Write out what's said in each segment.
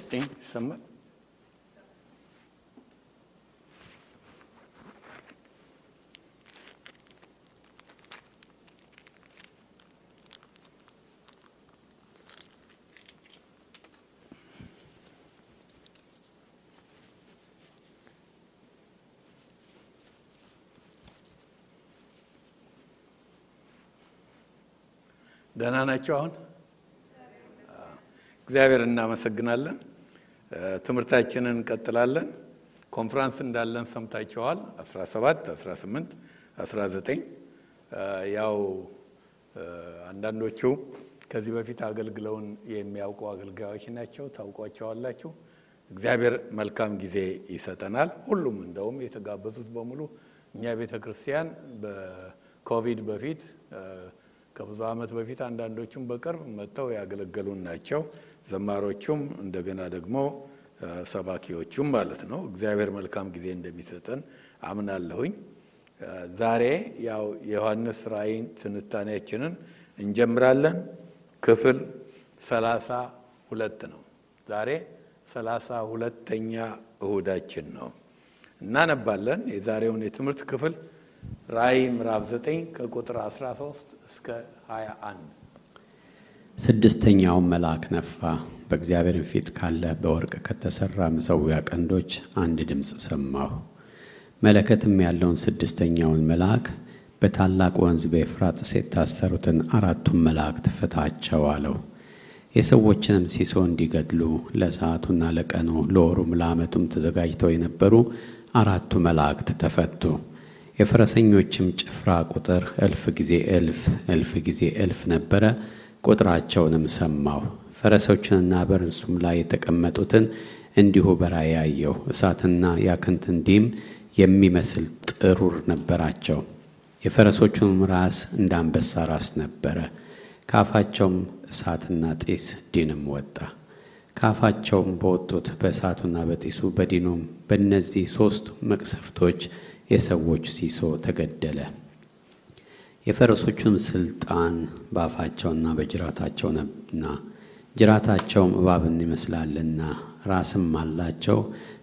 ቴስቲንግ ይሰማል? ደህና ናቸው። አሁን እግዚአብሔር እናመሰግናለን። ትምህርታችንን እንቀጥላለን። ኮንፍራንስ እንዳለን ሰምታችኋል። 17፣ 18፣ 19 ያው አንዳንዶቹ ከዚህ በፊት አገልግለውን የሚያውቁ አገልጋዮች ናቸው። ታውቋቸዋላችሁ። እግዚአብሔር መልካም ጊዜ ይሰጠናል። ሁሉም እንደውም የተጋበዙት በሙሉ እኛ ቤተ ክርስቲያን በኮቪድ በፊት ከብዙ ዓመት በፊት አንዳንዶቹም በቅርብ መጥተው ያገለገሉን ናቸው። ዘማሮቹም እንደገና ደግሞ ሰባኪዎቹም ማለት ነው። እግዚአብሔር መልካም ጊዜ እንደሚሰጠን አምናለሁኝ። ዛሬ ያው የዮሐንስ ራእይን ትንታኔያችንን እንጀምራለን። ክፍል ሰላሳ ሁለት ነው። ዛሬ ሰላሳ ሁለተኛ እሁዳችን ነው። እናነባለን የዛሬውን የትምህርት ክፍል ራእይ ምዕራፍ 9 ከቁጥር 13 እስከ 21። ስድስተኛውን መልአክ ነፋ። በእግዚአብሔር ፊት ካለ በወርቅ ከተሰራ መሠዊያ ቀንዶች አንድ ድምፅ ሰማሁ። መለከትም ያለውን ስድስተኛውን መልአክ በታላቅ ወንዝ በኤፍራጥስ የታሰሩትን አራቱን መላእክት ፍታቸው አለው። የሰዎችንም ሲሶ እንዲገድሉ ለሰዓቱና ለቀኑ ለወሩም ለዓመቱም ተዘጋጅተው የነበሩ አራቱ መላእክት ተፈቱ። የፈረሰኞችም ጭፍራ ቁጥር እልፍ ጊዜ እልፍ እልፍ ጊዜ እልፍ ነበረ። ቁጥራቸውንም ሰማሁ። ፈረሶችንና በእርሱም ላይ የተቀመጡትን እንዲሁ በራእይ አየሁ። እሳትና ያክንት ዲም የሚመስል ጥሩር ነበራቸው። የፈረሶቹንም ራስ እንደ ራስ ነበረ። ከአፋቸውም እሳትና ጢስ ዲንም ወጣ። ከአፋቸውም በወጡት በእሳቱና በጢሱ በዲኑም በእነዚህ ሦስት መቅሰፍቶች የሰዎች ሲሶ ተገደለ። የፈረሶቹም ስልጣን በአፋቸውና በጅራታቸው ነውና ጅራታቸውም እባብን ይመስላልና ራስም አላቸው፣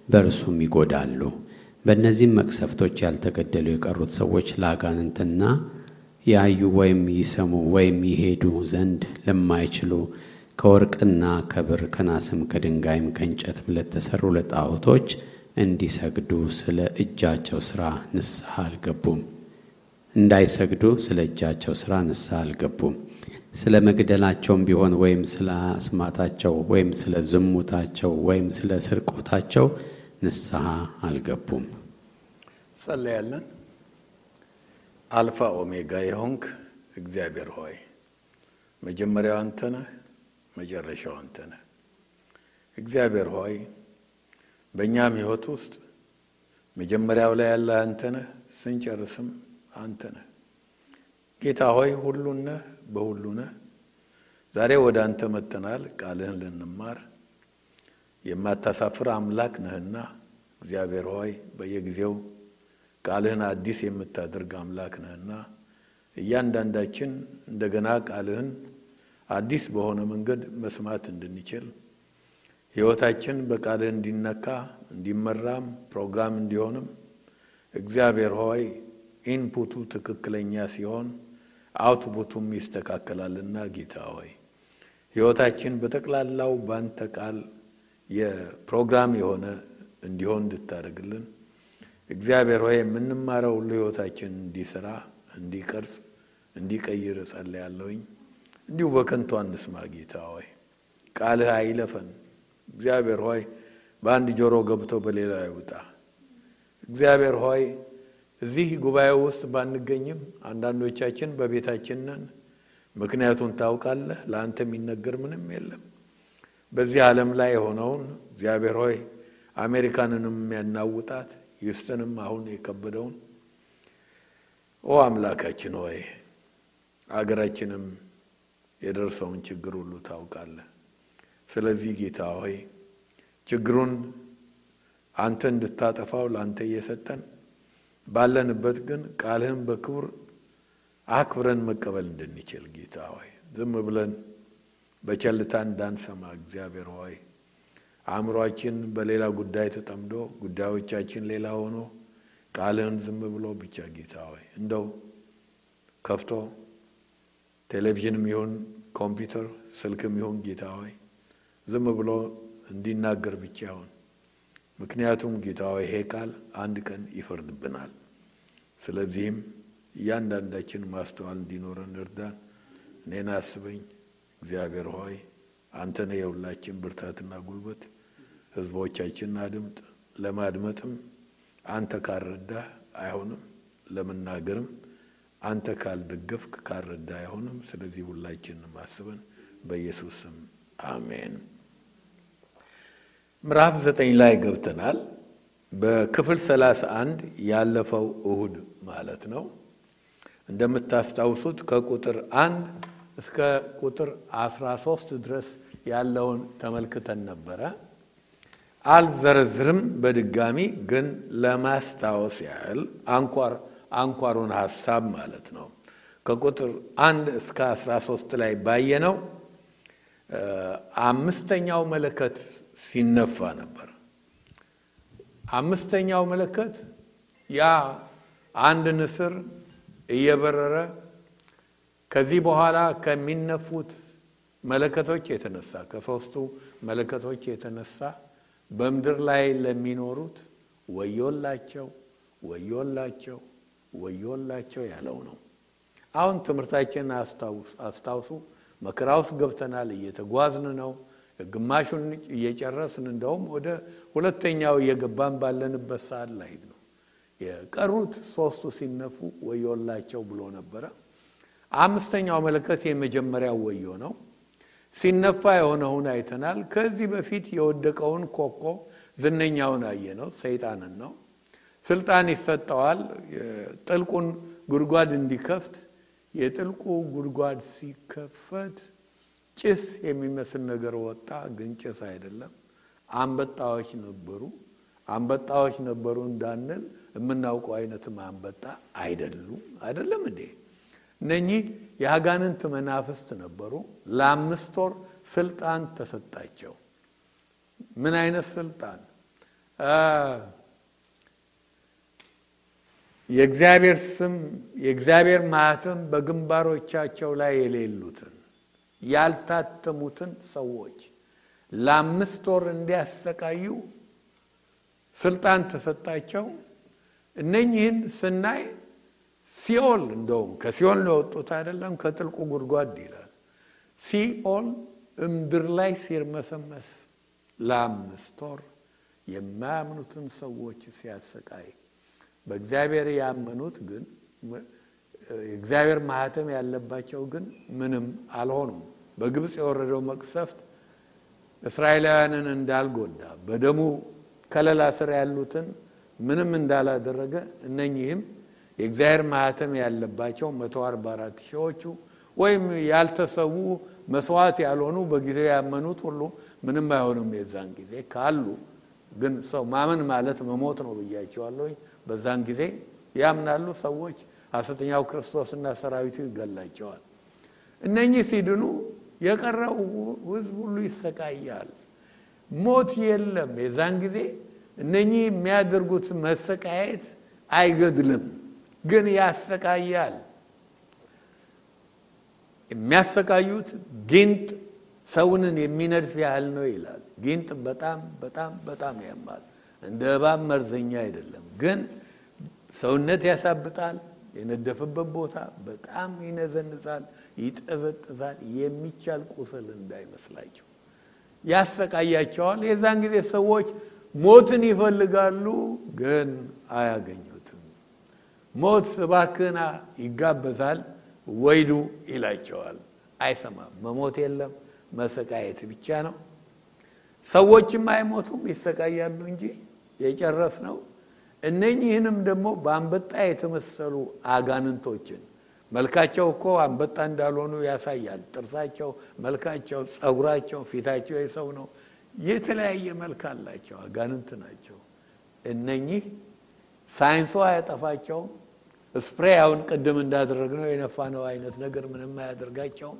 በእርሱም ይጎዳሉ። በእነዚህም መቅሰፍቶች ያልተገደሉ የቀሩት ሰዎች ለአጋንንትና ያዩ ወይም ይሰሙ ወይም ይሄዱ ዘንድ ለማይችሉ ከወርቅና ከብር ከናስም ከድንጋይም ከእንጨትም ለተሰሩ ለጣዖቶች እንዲሰግዱ ስለ እጃቸው ሥራ ንስሐ አልገቡም። እንዳይሰግዱ ስለ እጃቸው ሥራ ንስሐ አልገቡም። ስለ መግደላቸውም ቢሆን ወይም ስለ አስማታቸው ወይም ስለ ዝሙታቸው ወይም ስለ ስርቆታቸው ንስሐ አልገቡም። ጸለያለን። አልፋ ኦሜጋ የሆንክ እግዚአብሔር ሆይ መጀመሪያው አንተ ነህ፣ መጨረሻው አንተ ነህ። እግዚአብሔር ሆይ በእኛም ሕይወት ውስጥ መጀመሪያው ላይ ያለ አንተ ነህ፣ ስንጨርስም አንተ ነህ። ጌታ ሆይ ሁሉን ነህ፣ በሁሉ ነህ። ዛሬ ወደ አንተ መጥተናል ቃልህን ልንማር። የማታሳፍር አምላክ ነህና እግዚአብሔር ሆይ በየጊዜው ቃልህን አዲስ የምታደርግ አምላክ ነህና እያንዳንዳችን እንደገና ቃልህን አዲስ በሆነ መንገድ መስማት እንድንችል ሕይወታችን በቃልህ እንዲነካ እንዲመራም ፕሮግራም እንዲሆንም እግዚአብሔር ሆይ ኢንፑቱ ትክክለኛ ሲሆን አውትፑቱም ይስተካከላልና ጌታ ሆይ ሕይወታችን በጠቅላላው ባንተ ቃል የፕሮግራም የሆነ እንዲሆን እንድታደርግልን እግዚአብሔር ሆይ የምንማረው ሁሉ ሕይወታችን እንዲሰራ፣ እንዲቀርጽ፣ እንዲቀይር እጸልያለሁኝ። እንዲሁ በከንቱ አንስማ ጌታ ሆይ ቃልህ አይለፈን። እግዚአብሔር ሆይ በአንድ ጆሮ ገብቶ በሌላ ይውጣ። እግዚአብሔር ሆይ እዚህ ጉባኤ ውስጥ ባንገኝም አንዳንዶቻችን በቤታችን ነን። ምክንያቱን ታውቃለህ። ለአንተ የሚነገር ምንም የለም። በዚህ ዓለም ላይ የሆነውን እግዚአብሔር ሆይ አሜሪካንንም የሚያናውጣት ሂውስተንም አሁን የከበደውን ኦ አምላካችን ሆይ አገራችንም የደርሰውን ችግር ሁሉ ታውቃለህ። ስለዚህ ጌታ ሆይ ችግሩን አንተ እንድታጠፋው ለአንተ እየሰጠን ባለንበት ግን ቃልህን በክብር አክብረን መቀበል እንድንችል ጌታ ሆይ ዝም ብለን በቸልታ እንዳንሰማ እግዚአብሔር ሆይ አእምሯችን በሌላ ጉዳይ ተጠምዶ ጉዳዮቻችን ሌላ ሆኖ ቃልህን ዝም ብሎ ብቻ ጌታ ሆይ እንደው ከፍቶ ቴሌቪዥንም ይሁን ኮምፒውተር ስልክም ይሁን ጌታ ሆይ ዝም ብሎ እንዲናገር ብቻ ይሁን። ምክንያቱም ጌታ ሆይ ይሄ ቃል አንድ ቀን ይፈርድብናል። ስለዚህም እያንዳንዳችን ማስተዋል እንዲኖረን እርዳን። እኔን አስበኝ እግዚአብሔር ሆይ አንተ ነህ የሁላችን ብርታትና ጉልበት። ህዝቦቻችንን አድምጥ። ለማድመጥም አንተ ካልረዳህ አይሆንም፣ ለመናገርም አንተ ካልደገፍክ ካልረዳ አይሆንም። ስለዚህ ሁላችንም አስበን በኢየሱስ ስም አሜን። ምዕራፍ ዘጠኝ ላይ ገብተናል። በክፍል ሰላሳ አንድ ያለፈው እሁድ ማለት ነው። እንደምታስታውሱት ከቁጥር አንድ እስከ ቁጥር አስራ ሶስት ድረስ ያለውን ተመልክተን ነበረ። አልዘረዝርም በድጋሚ ግን ለማስታወስ ያህል አንኳር አንኳሩን ሀሳብ ማለት ነው። ከቁጥር አንድ እስከ አስራ ሶስት ላይ ባየነው አምስተኛው መለከት ሲነፋ ነበር። አምስተኛው መለከት ያ አንድ ንስር እየበረረ ከዚህ በኋላ ከሚነፉት መለከቶች የተነሳ ከሶስቱ መለከቶች የተነሳ በምድር ላይ ለሚኖሩት ወዮላቸው፣ ወዮላቸው፣ ወዮላቸው ያለው ነው። አሁን ትምህርታችንን አስታውሱ። መከራ ውስጥ ገብተናል፣ እየተጓዝን ነው። ግማሹን እየጨረስን እንደውም ወደ ሁለተኛው እየገባን ባለንበት ሰዓት ላይ ነው። የቀሩት ሶስቱ ሲነፉ ወዮላቸው ብሎ ነበረ። አምስተኛው መለከት የመጀመሪያው ወዮ ነው። ሲነፋ የሆነውን አይተናል። ከዚህ በፊት የወደቀውን ኮከብ ዝነኛውን አየነው። ሰይጣንን ነው። ስልጣን ይሰጠዋል ጥልቁን ጉድጓድ እንዲከፍት። የጥልቁ ጉድጓድ ሲከፈት ጭስ የሚመስል ነገር ወጣ፣ ግን ጭስ አይደለም። አንበጣዎች ነበሩ። አንበጣዎች ነበሩ እንዳንል የምናውቀው አይነትም አንበጣ አይደሉም። አይደለም እንዴ? እነኚህ የአጋንንት መናፍስት ነበሩ። ለአምስት ወር ስልጣን ተሰጣቸው። ምን አይነት ስልጣን? የእግዚአብሔር ስም የእግዚአብሔር ማህተም በግንባሮቻቸው ላይ የሌሉትን ያልታተሙትን ሰዎች ለአምስት ወር እንዲያሰቃዩ ስልጣን ተሰጣቸው። እነኚህን ስናይ ሲኦል እንደውም ከሲኦል ነው አይደለም፣ ከጥልቁ ጉድጓድ ይላል። ሲኦል እምድር ላይ ሲርመሰመስ ለአምስት ወር የማያምኑትን ሰዎች ሲያሰቃይ፣ በእግዚአብሔር ያመኑት ግን የእግዚአብሔር ማህተም ያለባቸው ግን ምንም አልሆኑም። በግብፅ የወረደው መቅሰፍት እስራኤላውያንን እንዳልጎዳ በደሙ ከለላ ስር ያሉትን ምንም እንዳላደረገ እነኚህም የእግዚአብሔር ማህተም ያለባቸው መቶ አርባ አራት ሺዎቹ ወይም ያልተሰዉ መስዋዕት ያልሆኑ በጊዜው ያመኑት ሁሉ ምንም አይሆኑም። የዛን ጊዜ ካሉ ግን ሰው ማመን ማለት መሞት ነው ብያቸዋለሁ። በዛን ጊዜ ያምናሉ ሰዎች። ሐሰተኛው ክርስቶስና ሰራዊቱ ይገላቸዋል። እነኚህ ሲድኑ የቀረው ሕዝብ ሁሉ ይሰቃያል። ሞት የለም። የዛን ጊዜ እነኚህ የሚያደርጉት መሰቃየት አይገድልም፣ ግን ያሰቃያል። የሚያሰቃዩት ጊንጥ ሰውንን የሚነድፍ ያህል ነው ይላል። ጊንጥ በጣም በጣም በጣም ያማል። እንደ እባብ መርዘኛ አይደለም፣ ግን ሰውነት ያሳብጣል። የነደፈበት ቦታ በጣም ይነዘንዛል፣ ይጠዘጥዛል። የሚቻል ቁስል እንዳይመስላቸው ያሰቃያቸዋል። የዛን ጊዜ ሰዎች ሞትን ይፈልጋሉ፣ ግን አያገኙትም። ሞት እባክህና ይጋበዛል፣ ወይዱ ይላቸዋል። አይሰማም። መሞት የለም መሰቃየት ብቻ ነው። ሰዎችም አይሞቱም ይሰቃያሉ እንጂ የጨረስ ነው። እነኚህንም ደግሞ በአንበጣ የተመሰሉ አጋንንቶችን መልካቸው እኮ አንበጣ እንዳልሆኑ ያሳያል። ጥርሳቸው፣ መልካቸው፣ ጸጉራቸው፣ ፊታቸው የሰው ነው። የተለያየ መልክ አላቸው። አጋንንት ናቸው። እነኚህ ሳይንሱ አያጠፋቸውም። ስፕሬይ አሁን ቅድም እንዳደረግነው የነፋነው አይነት ነገር ምንም አያደርጋቸውም።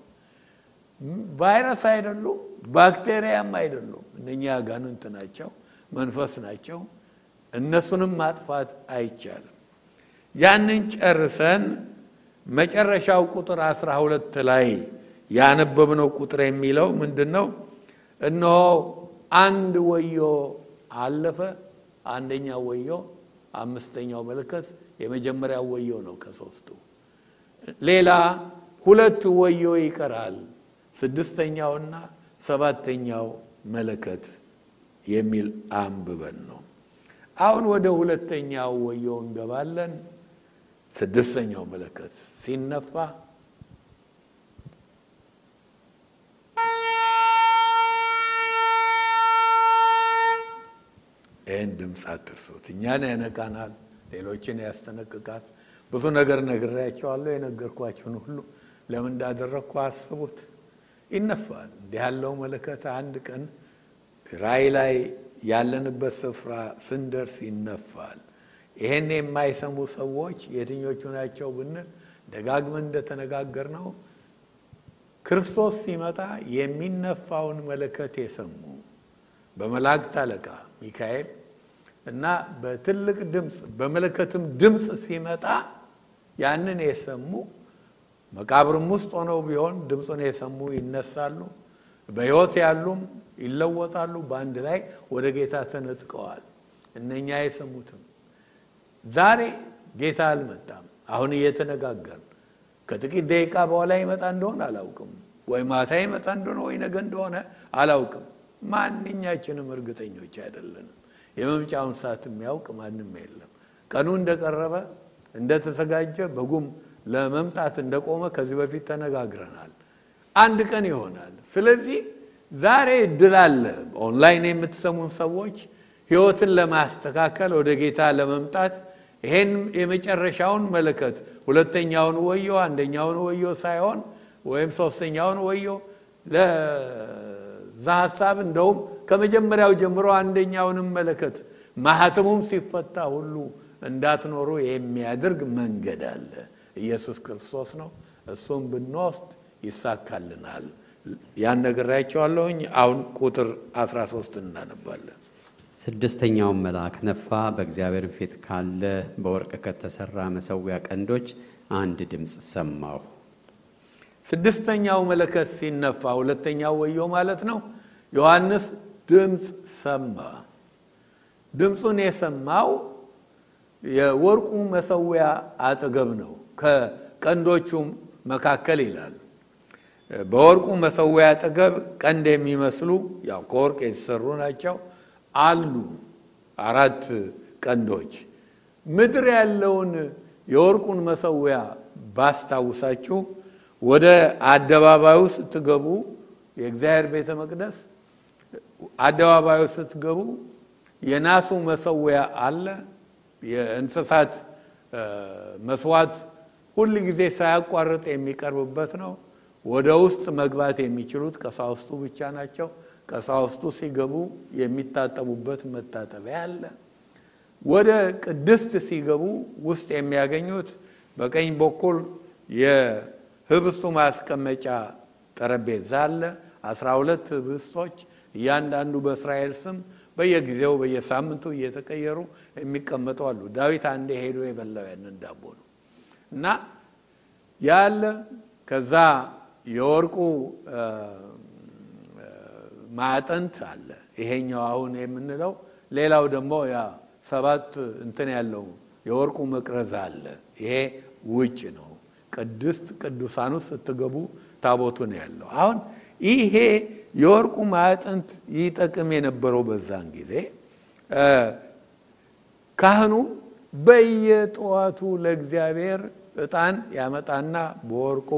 ቫይረስ አይደሉም፣ ባክቴሪያም አይደሉም። እነኛ አጋንንት ናቸው፣ መንፈስ ናቸው። እነሱንም ማጥፋት አይቻልም። ያንን ጨርሰን መጨረሻው ቁጥር አስራ ሁለት ላይ ያነበብነው ቁጥር የሚለው ምንድን ነው? እነሆ አንድ ወዮ አለፈ። አንደኛው ወዮ አምስተኛው ምልክት የመጀመሪያው ወዮ ነው ከሶስቱ። ሌላ ሁለት ወዮ ይቀራል። ስድስተኛውና ሰባተኛው መለከት የሚል አንብበን ነው። አሁን ወደ ሁለተኛው ወዮ እንገባለን። ስድስተኛው መለከት ሲነፋ ይህን ድምፅ አትርሱት። እኛን ያነቃናል፣ ሌሎችን ያስጠነቅቃል። ብዙ ነገር ነግሬያቸዋለሁ። የነገርኳችሁን ሁሉ ለምን እንዳደረግኩ አስቡት። ይነፋል። እንዲህ ያለው መለከት አንድ ቀን ራእይ ላይ ያለንበት ስፍራ ስንደርስ ይነፋል። ይሄን የማይሰሙ ሰዎች የትኞቹ ናቸው ብንል ደጋግመን እንደተነጋገር ነው ክርስቶስ ሲመጣ የሚነፋውን መለከት የሰሙ በመላእክት አለቃ ሚካኤል እና በትልቅ ድምፅ በመለከትም ድምፅ ሲመጣ ያንን የሰሙ መቃብርም ውስጥ ሆነው ቢሆን ድምፁን የሰሙ ይነሳሉ። በሕይወት ያሉም ይለወጣሉ። በአንድ ላይ ወደ ጌታ ተነጥቀዋል። እነኛ የሰሙትም ዛሬ ጌታ አልመጣም። አሁን እየተነጋገርን ከጥቂት ደቂቃ በኋላ ይመጣ እንደሆነ አላውቅም፣ ወይ ማታ ይመጣ እንደሆነ ወይ ነገ እንደሆነ አላውቅም። ማንኛችንም እርግጠኞች አይደለንም። የመምጫውን ሰዓት የሚያውቅ ማንም የለም። ቀኑ እንደቀረበ እንደተዘጋጀ በጉም ለመምጣት እንደቆመ ከዚህ በፊት ተነጋግረናል። አንድ ቀን ይሆናል። ስለዚህ ዛሬ እድል አለ። ኦንላይን የምትሰሙን ሰዎች ህይወትን ለማስተካከል ወደ ጌታ ለመምጣት ይሄን የመጨረሻውን መለከት ሁለተኛውን ወዮ አንደኛውን ወዮ ሳይሆን ወይም ሶስተኛውን ወዮ ለዛ ሀሳብ እንደውም ከመጀመሪያው ጀምሮ አንደኛውንም መለከት ማህተሙም ሲፈታ ሁሉ እንዳትኖሩ የሚያደርግ መንገድ አለ። ኢየሱስ ክርስቶስ ነው። እሱም ብንወስድ ይሳካልናል። ያን ነግሬያቸዋለሁኝ። አሁን ቁጥር 13 እናነባለን። ስድስተኛውን መልአክ ነፋ። በእግዚአብሔር ፊት ካለ በወርቅ ከተሰራ መሰዊያ ቀንዶች አንድ ድምፅ ሰማሁ። ስድስተኛው መለከት ሲነፋ ሁለተኛው ወዮ ማለት ነው። ዮሐንስ ድምፅ ሰማ። ድምፁን የሰማው የወርቁ መሰዊያ አጠገብ ነው፣ ከቀንዶቹም መካከል ይላል። በወርቁ መሰዊያ አጠገብ ቀንድ የሚመስሉ ያው ከወርቅ የተሰሩ ናቸው አሉ። አራት ቀንዶች ምድር ያለውን የወርቁን መሰዊያ ባስታውሳችሁ ወደ አደባባዩ ስትገቡ የእግዚአብሔር ቤተ መቅደስ አደባባዩ ስትገቡ የናሱ መሰዊያ አለ። የእንስሳት መስዋዕት ሁል ጊዜ ሳያቋርጥ የሚቀርብበት ነው። ወደ ውስጥ መግባት የሚችሉት ቀሳውስቱ ብቻ ናቸው። ቀሳውስቱ ሲገቡ የሚታጠቡበት መታጠቢያ አለ። ወደ ቅድስት ሲገቡ ውስጥ የሚያገኙት በቀኝ በኩል የህብስቱ ማስቀመጫ ጠረጴዛ አለ። አስራ ሁለት ህብስቶች እያንዳንዱ በእስራኤል ስም በየጊዜው በየሳምንቱ እየተቀየሩ የሚቀመጡ አሉ። ዳዊት አንዴ ሄዶ የበላው ያንን ዳቦ ነው እና ያለ ከዛ የወርቁ ማዕጠንት አለ። ይሄኛው አሁን የምንለው ሌላው ደግሞ ያ ሰባት እንትን ያለው የወርቁ መቅረዝ አለ። ይሄ ውጭ ነው። ቅድስት ቅዱሳኑ ስትገቡ ታቦቱ ነው ያለው። አሁን ይሄ የወርቁ ማዕጠንት ይጠቅም የነበረው በዛን ጊዜ ካህኑ በየጠዋቱ ለእግዚአብሔር ዕጣን ያመጣና በወርቁ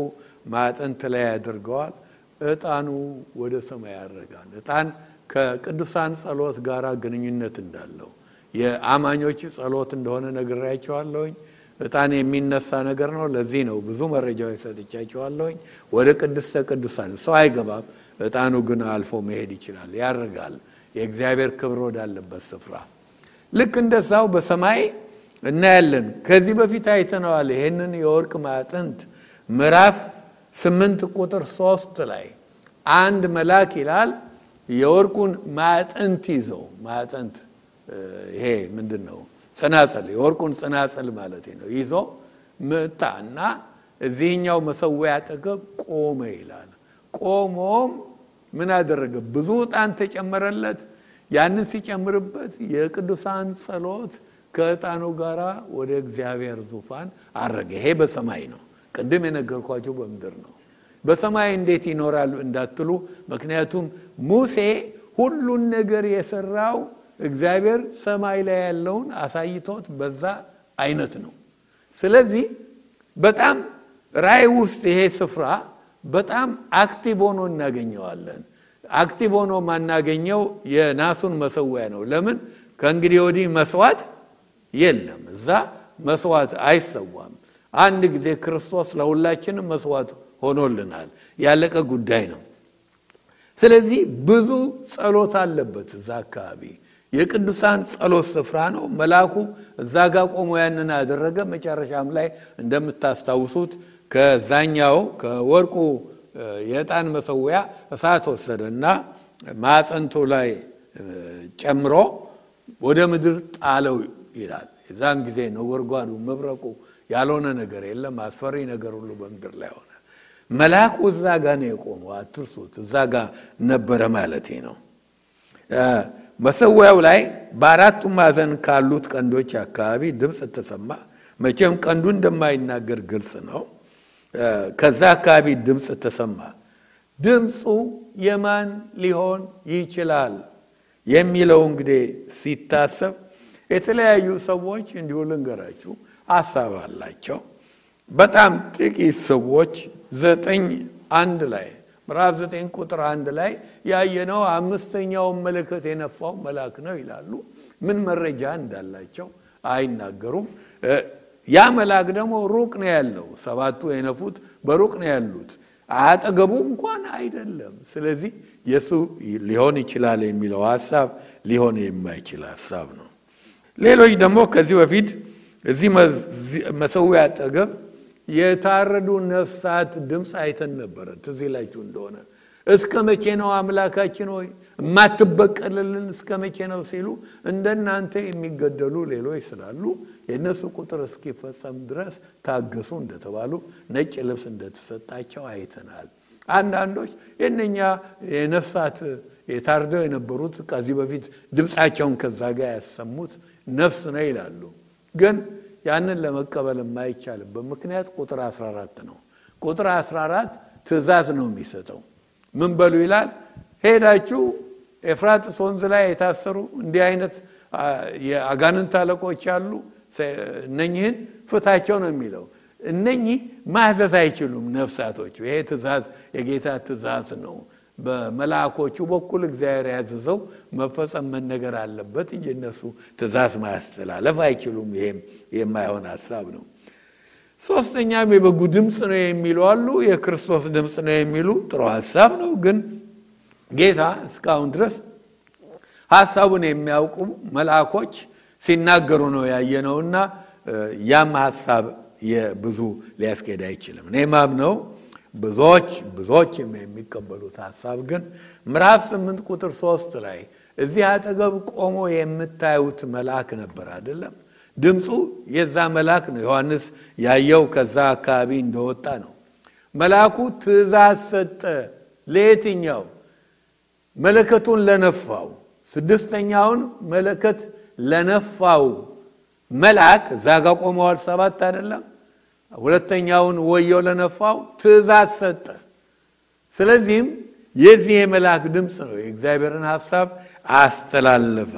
ማዕጠንት ላይ ያደርገዋል። ዕጣኑ ወደ ሰማይ ያደርጋል። ዕጣን ከቅዱሳን ጸሎት ጋር ግንኙነት እንዳለው የአማኞች ጸሎት እንደሆነ ነግሬያቸዋለሁኝ። ዕጣን የሚነሳ ነገር ነው። ለዚህ ነው ብዙ መረጃዎች ሰጥቻቸዋለሁኝ። ወደ ቅድስተ ቅዱሳን ሰው አይገባም። ዕጣኑ ግን አልፎ መሄድ ይችላል፣ ያደርጋል የእግዚአብሔር ክብር ወዳለበት ስፍራ። ልክ እንደዛው በሰማይ እናያለን። ከዚህ በፊት አይተነዋል። ይህንን የወርቅ ማዕጠንት ምዕራፍ ስምንት ቁጥር ሶስት ላይ አንድ መልአክ ይላል የወርቁን ማዕጠንት ይዘው ማዕጠንት ይሄ ምንድን ነው? ጽናጽል የወርቁን ጽናጽል ማለት ነው። ይዞ መጣ እና እዚህኛው መሰዊያ አጠገብ ቆመ ይላል። ቆሞም ምን አደረገ? ብዙ ዕጣን ተጨመረለት። ያንን ሲጨምርበት የቅዱሳን ጸሎት ከዕጣኑ ጋር ወደ እግዚአብሔር ዙፋን አረገ። ይሄ በሰማይ ነው። ቅድም የነገርኳቸው በምድር ነው። በሰማይ እንዴት ይኖራሉ እንዳትሉ፣ ምክንያቱም ሙሴ ሁሉን ነገር የሰራው እግዚአብሔር ሰማይ ላይ ያለውን አሳይቶት በዛ አይነት ነው። ስለዚህ በጣም ራእይ ውስጥ ይሄ ስፍራ በጣም active ሆኖ እናገኘዋለን። active ሆኖ ማናገኘው የናሱን መሰዊያ ነው። ለምን? ከእንግዲህ ወዲህ መስዋዕት የለም። እዛ መስዋዕት አይሰዋም። አንድ ጊዜ ክርስቶስ ለሁላችንም መስዋዕት ሆኖልናል። ያለቀ ጉዳይ ነው። ስለዚህ ብዙ ጸሎት አለበት እዛ አካባቢ የቅዱሳን ጸሎት ስፍራ ነው። መልአኩ እዛ ጋር ቆሞ ያንን አደረገ። መጨረሻም ላይ እንደምታስታውሱት ከዛኛው ከወርቁ የዕጣን መሰዊያ እሳት ወሰደ እና ማዕፀንቱ ላይ ጨምሮ ወደ ምድር ጣለው ይላል። የዛን ጊዜ ነጎድጓዱ፣ መብረቁ ያልሆነ ነገር የለም። አስፈሪ ነገር ሁሉ በምድር ላይ ሆነ። መልአኩ እዛ ጋ ነው የቆመው። አትርሱት፣ እዛ ጋ ነበረ ማለቴ ነው። መሰዊያው ላይ በአራቱ ማዕዘን ካሉት ቀንዶች አካባቢ ድምፅ ተሰማ። መቼም ቀንዱ እንደማይናገር ግልጽ ነው። ከዛ አካባቢ ድምፅ ተሰማ። ድምፁ የማን ሊሆን ይችላል የሚለው እንግዲህ ሲታሰብ የተለያዩ ሰዎች እንዲሁ ልንገራችሁ ሀሳብ አላቸው። በጣም ጥቂት ሰዎች ዘጠኝ አንድ ላይ ምዕራፍ ዘጠኝ ቁጥር አንድ ላይ ያየነው አምስተኛውን መለከት የነፋው መልአክ ነው ይላሉ። ምን መረጃ እንዳላቸው አይናገሩም። ያ መልአክ ደግሞ ሩቅ ነው ያለው። ሰባቱ የነፉት በሩቅ ነው ያሉት፣ አጠገቡ እንኳን አይደለም። ስለዚህ የሱ ሊሆን ይችላል የሚለው ሀሳብ ሊሆን የማይችል ሀሳብ ነው። ሌሎች ደግሞ ከዚህ በፊት እዚህ መሰዊያ አጠገብ የታረዱ ነፍሳት ድምፅ አይተን ነበረ። ትዝ ይላችሁ እንደሆነ እስከ መቼ ነው አምላካችን ሆይ የማትበቀልልን እስከ መቼ ነው ሲሉ እንደናንተ የሚገደሉ ሌሎች ስላሉ የእነሱ ቁጥር እስኪፈጸም ድረስ ታገሱ እንደተባሉ ነጭ ልብስ እንደተሰጣቸው አይተናል። አንዳንዶች የእነኛ የነፍሳት የታርደው የነበሩት ከዚህ በፊት ድምፃቸውን ከዛ ጋር ያሰሙት ነፍስ ነው ይላሉ ግን ያንን ለመቀበል የማይቻልበት ምክንያት ቁጥር 14 ነው። ቁጥር 14 ትእዛዝ ነው የሚሰጠው። ምን በሉ ይላል? ሄዳችሁ ኤፍራጥስ ወንዝ ላይ የታሰሩ እንዲህ አይነት የአጋንንት አለቆች አሉ፣ እነኝህን ፍታቸው ነው የሚለው። እነኚህ ማዘዝ አይችሉም ነፍሳቶቹ። ይሄ ትእዛዝ የጌታ ትእዛዝ ነው። በመልአኮቹ በኩል እግዚአብሔር ያዘዘው መፈጸም መነገር አለበት እንጂ እነሱ ትእዛዝ ማያስተላለፍ አይችሉም። ይሄም የማይሆን ሀሳብ ነው። ሶስተኛም የበጉ ድምፅ ነው የሚሉ አሉ። የክርስቶስ ድምፅ ነው የሚሉ ጥሩ ሀሳብ ነው። ግን ጌታ እስካሁን ድረስ ሀሳቡን የሚያውቁ መልአኮች ሲናገሩ ነው ያየነውና ያም ሀሳብ ብዙ ሊያስኬድ አይችልም። እኔ ማምነው ብዙዎች ብዙዎች የሚቀበሉት ሀሳብ ግን ምዕራፍ ስምንት ቁጥር ሶስት ላይ እዚህ አጠገብ ቆሞ የምታዩት መልአክ ነበር አይደለም? ድምፁ የዛ መልአክ ነው። ዮሐንስ ያየው ከዛ አካባቢ እንደወጣ ነው። መልአኩ ትእዛዝ ሰጠ። ለየትኛው? መለከቱን ለነፋው ስድስተኛውን መለከት ለነፋው መልአክ እዛ ጋ ቆመዋል። ሰባት አይደለም ሁለተኛውን ወየው ለነፋው ትእዛዝ ሰጠ። ስለዚህም የዚህ የመልአክ ድምፅ ነው የእግዚአብሔርን ሀሳብ አስተላለፈ።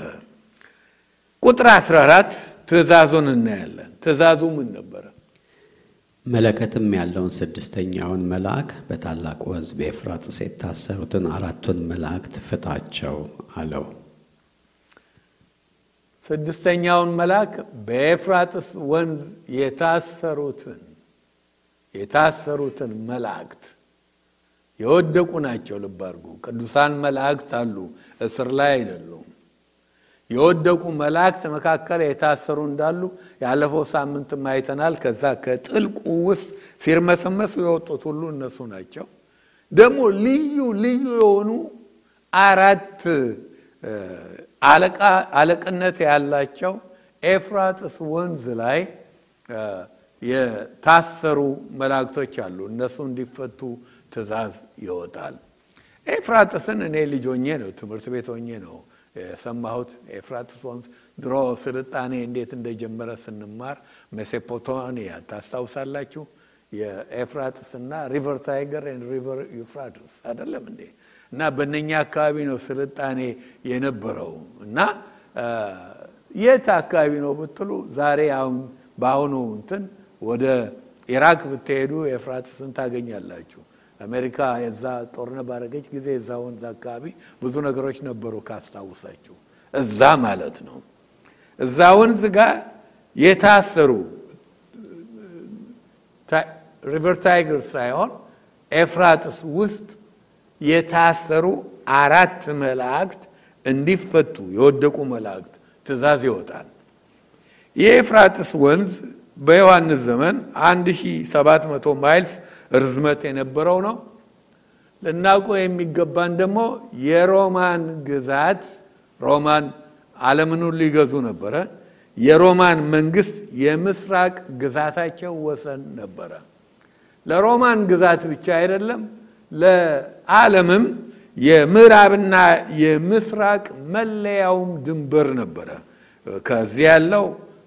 ቁጥር 14 ትእዛዙን እናያለን። ትእዛዙ ምን ነበረ? መለከትም ያለውን ስድስተኛውን መልአክ በታላቅ ወንዝ በኤፍራጥስ የታሰሩትን አራቱን መላእክት ፍታቸው አለው። ስድስተኛውን መልአክ በኤፍራጥስ ወንዝ የታሰሩትን የታሰሩትን መላእክት የወደቁ ናቸው። ልብ አድርጉ። ቅዱሳን መላእክት አሉ፣ እስር ላይ አይደሉም። የወደቁ መላእክት መካከል የታሰሩ እንዳሉ ያለፈው ሳምንትም አይተናል። ከዛ ከጥልቁ ውስጥ ሲርመሰመሱ የወጡት ሁሉ እነሱ ናቸው። ደግሞ ልዩ ልዩ የሆኑ አራት አለቅነት ያላቸው ኤፍራጥስ ወንዝ ላይ የታሰሩ መላእክቶች አሉ። እነሱ እንዲፈቱ ትእዛዝ ይወጣል። ኤፍራጥስን እኔ ልጅ ሆኜ ነው ትምህርት ቤት ሆኜ ነው የሰማሁት። ኤፍራጥስ ወንዝ ድሮ ስልጣኔ እንዴት እንደጀመረ ስንማር ሜሶፖታሚያ ታስታውሳላችሁ? የኤፍራጥስ እና river ታይገር river ዩፍራጥስ አይደለም እንዴ? እና በእነኛ አካባቢ ነው ስልጣኔ የነበረው እና የት አካባቢ ነው ብትሉ ዛሬ በአሁኑ እንትን ወደ ኢራቅ ብትሄዱ ኤፍራጥስን ታገኛላችሁ። አሜሪካ የዛ ጦርነት ባረገች ጊዜ የዛ ወንዝ አካባቢ ብዙ ነገሮች ነበሩ ካስታወሳችሁ፣ እዛ ማለት ነው። እዛ ወንዝ ጋር የታሰሩ river ታይገር ሳይሆን ኤፍራጥስ ውስጥ የታሰሩ አራት መላእክት እንዲፈቱ የወደቁ መላእክት ትእዛዝ ይወጣል። የኤፍራጥስ ወንዝ በዮሐንስ ዘመን 1700 ማይልስ ርዝመት የነበረው ነው። ልናውቀው የሚገባን ደግሞ የሮማን ግዛት ሮማን ሁሉ ይገዙ ነበረ። የሮማን መንግስት የምስራቅ ግዛታቸው ወሰን ነበረ። ለሮማን ግዛት ብቻ አይደለም፣ ለዓለምም የምዕራብና የምስራቅ መለያውም ድንበር ነበረ። ከዚህ ያለው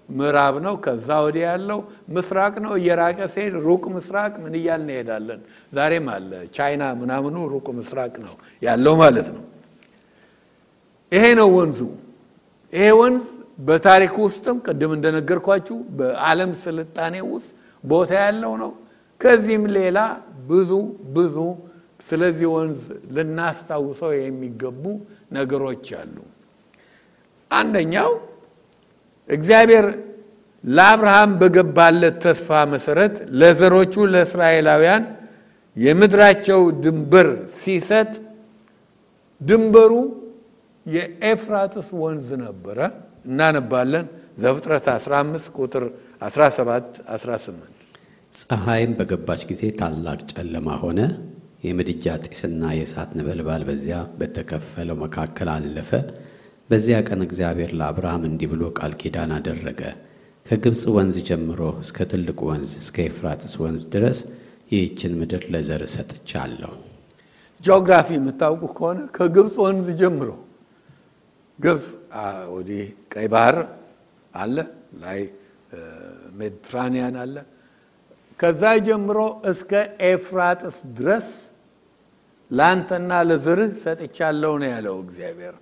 ምዕራብ ነው። ከዛ ወዲህ ያለው ምስራቅ ነው። እየራቀ ሲሄድ ሩቅ ምስራቅ ምን እያልን እንሄዳለን? ዛሬም አለ ቻይና ምናምኑ ሩቅ ምስራቅ ነው ያለው ማለት ነው። ይሄ ነው ወንዙ። ይሄ ወንዝ በታሪክ ውስጥም ቅድም እንደነገርኳችሁ በዓለም ስልጣኔ ውስጥ ቦታ ያለው ነው። ከዚህም ሌላ ብዙ ብዙ ስለዚህ ወንዝ ልናስታውሰው የሚገቡ ነገሮች አሉ። አንደኛው እግዚአብሔር ለአብርሃም በገባለት ተስፋ መሰረት ለዘሮቹ ለእስራኤላውያን የምድራቸው ድንበር ሲሰጥ ድንበሩ የኤፍራጥስ ወንዝ ነበረ። እናነባለን ዘፍጥረት 15 ቁጥር 17 18 ፀሐይም በገባች ጊዜ ታላቅ ጨለማ ሆነ። የምድጃ ጢስና የእሳት ነበልባል በዚያ በተከፈለው መካከል አለፈ። በዚያ ቀን እግዚአብሔር ለአብርሃም እንዲህ ብሎ ቃል ኪዳን አደረገ። ከግብፅ ወንዝ ጀምሮ እስከ ትልቁ ወንዝ እስከ ኤፍራጥስ ወንዝ ድረስ ይህችን ምድር ለዘርህ ሰጥቻለሁ። ጂኦግራፊ የምታውቁ ከሆነ ከግብፅ ወንዝ ጀምሮ ግብፅ ወዲህ ቀይ ባህር አለ፣ ላይ ሜዲትራኒያን አለ። ከዛ ጀምሮ እስከ ኤፍራጥስ ድረስ ለአንተና ለዘርህ ሰጥቻለሁ ነው ያለው እግዚአብሔር።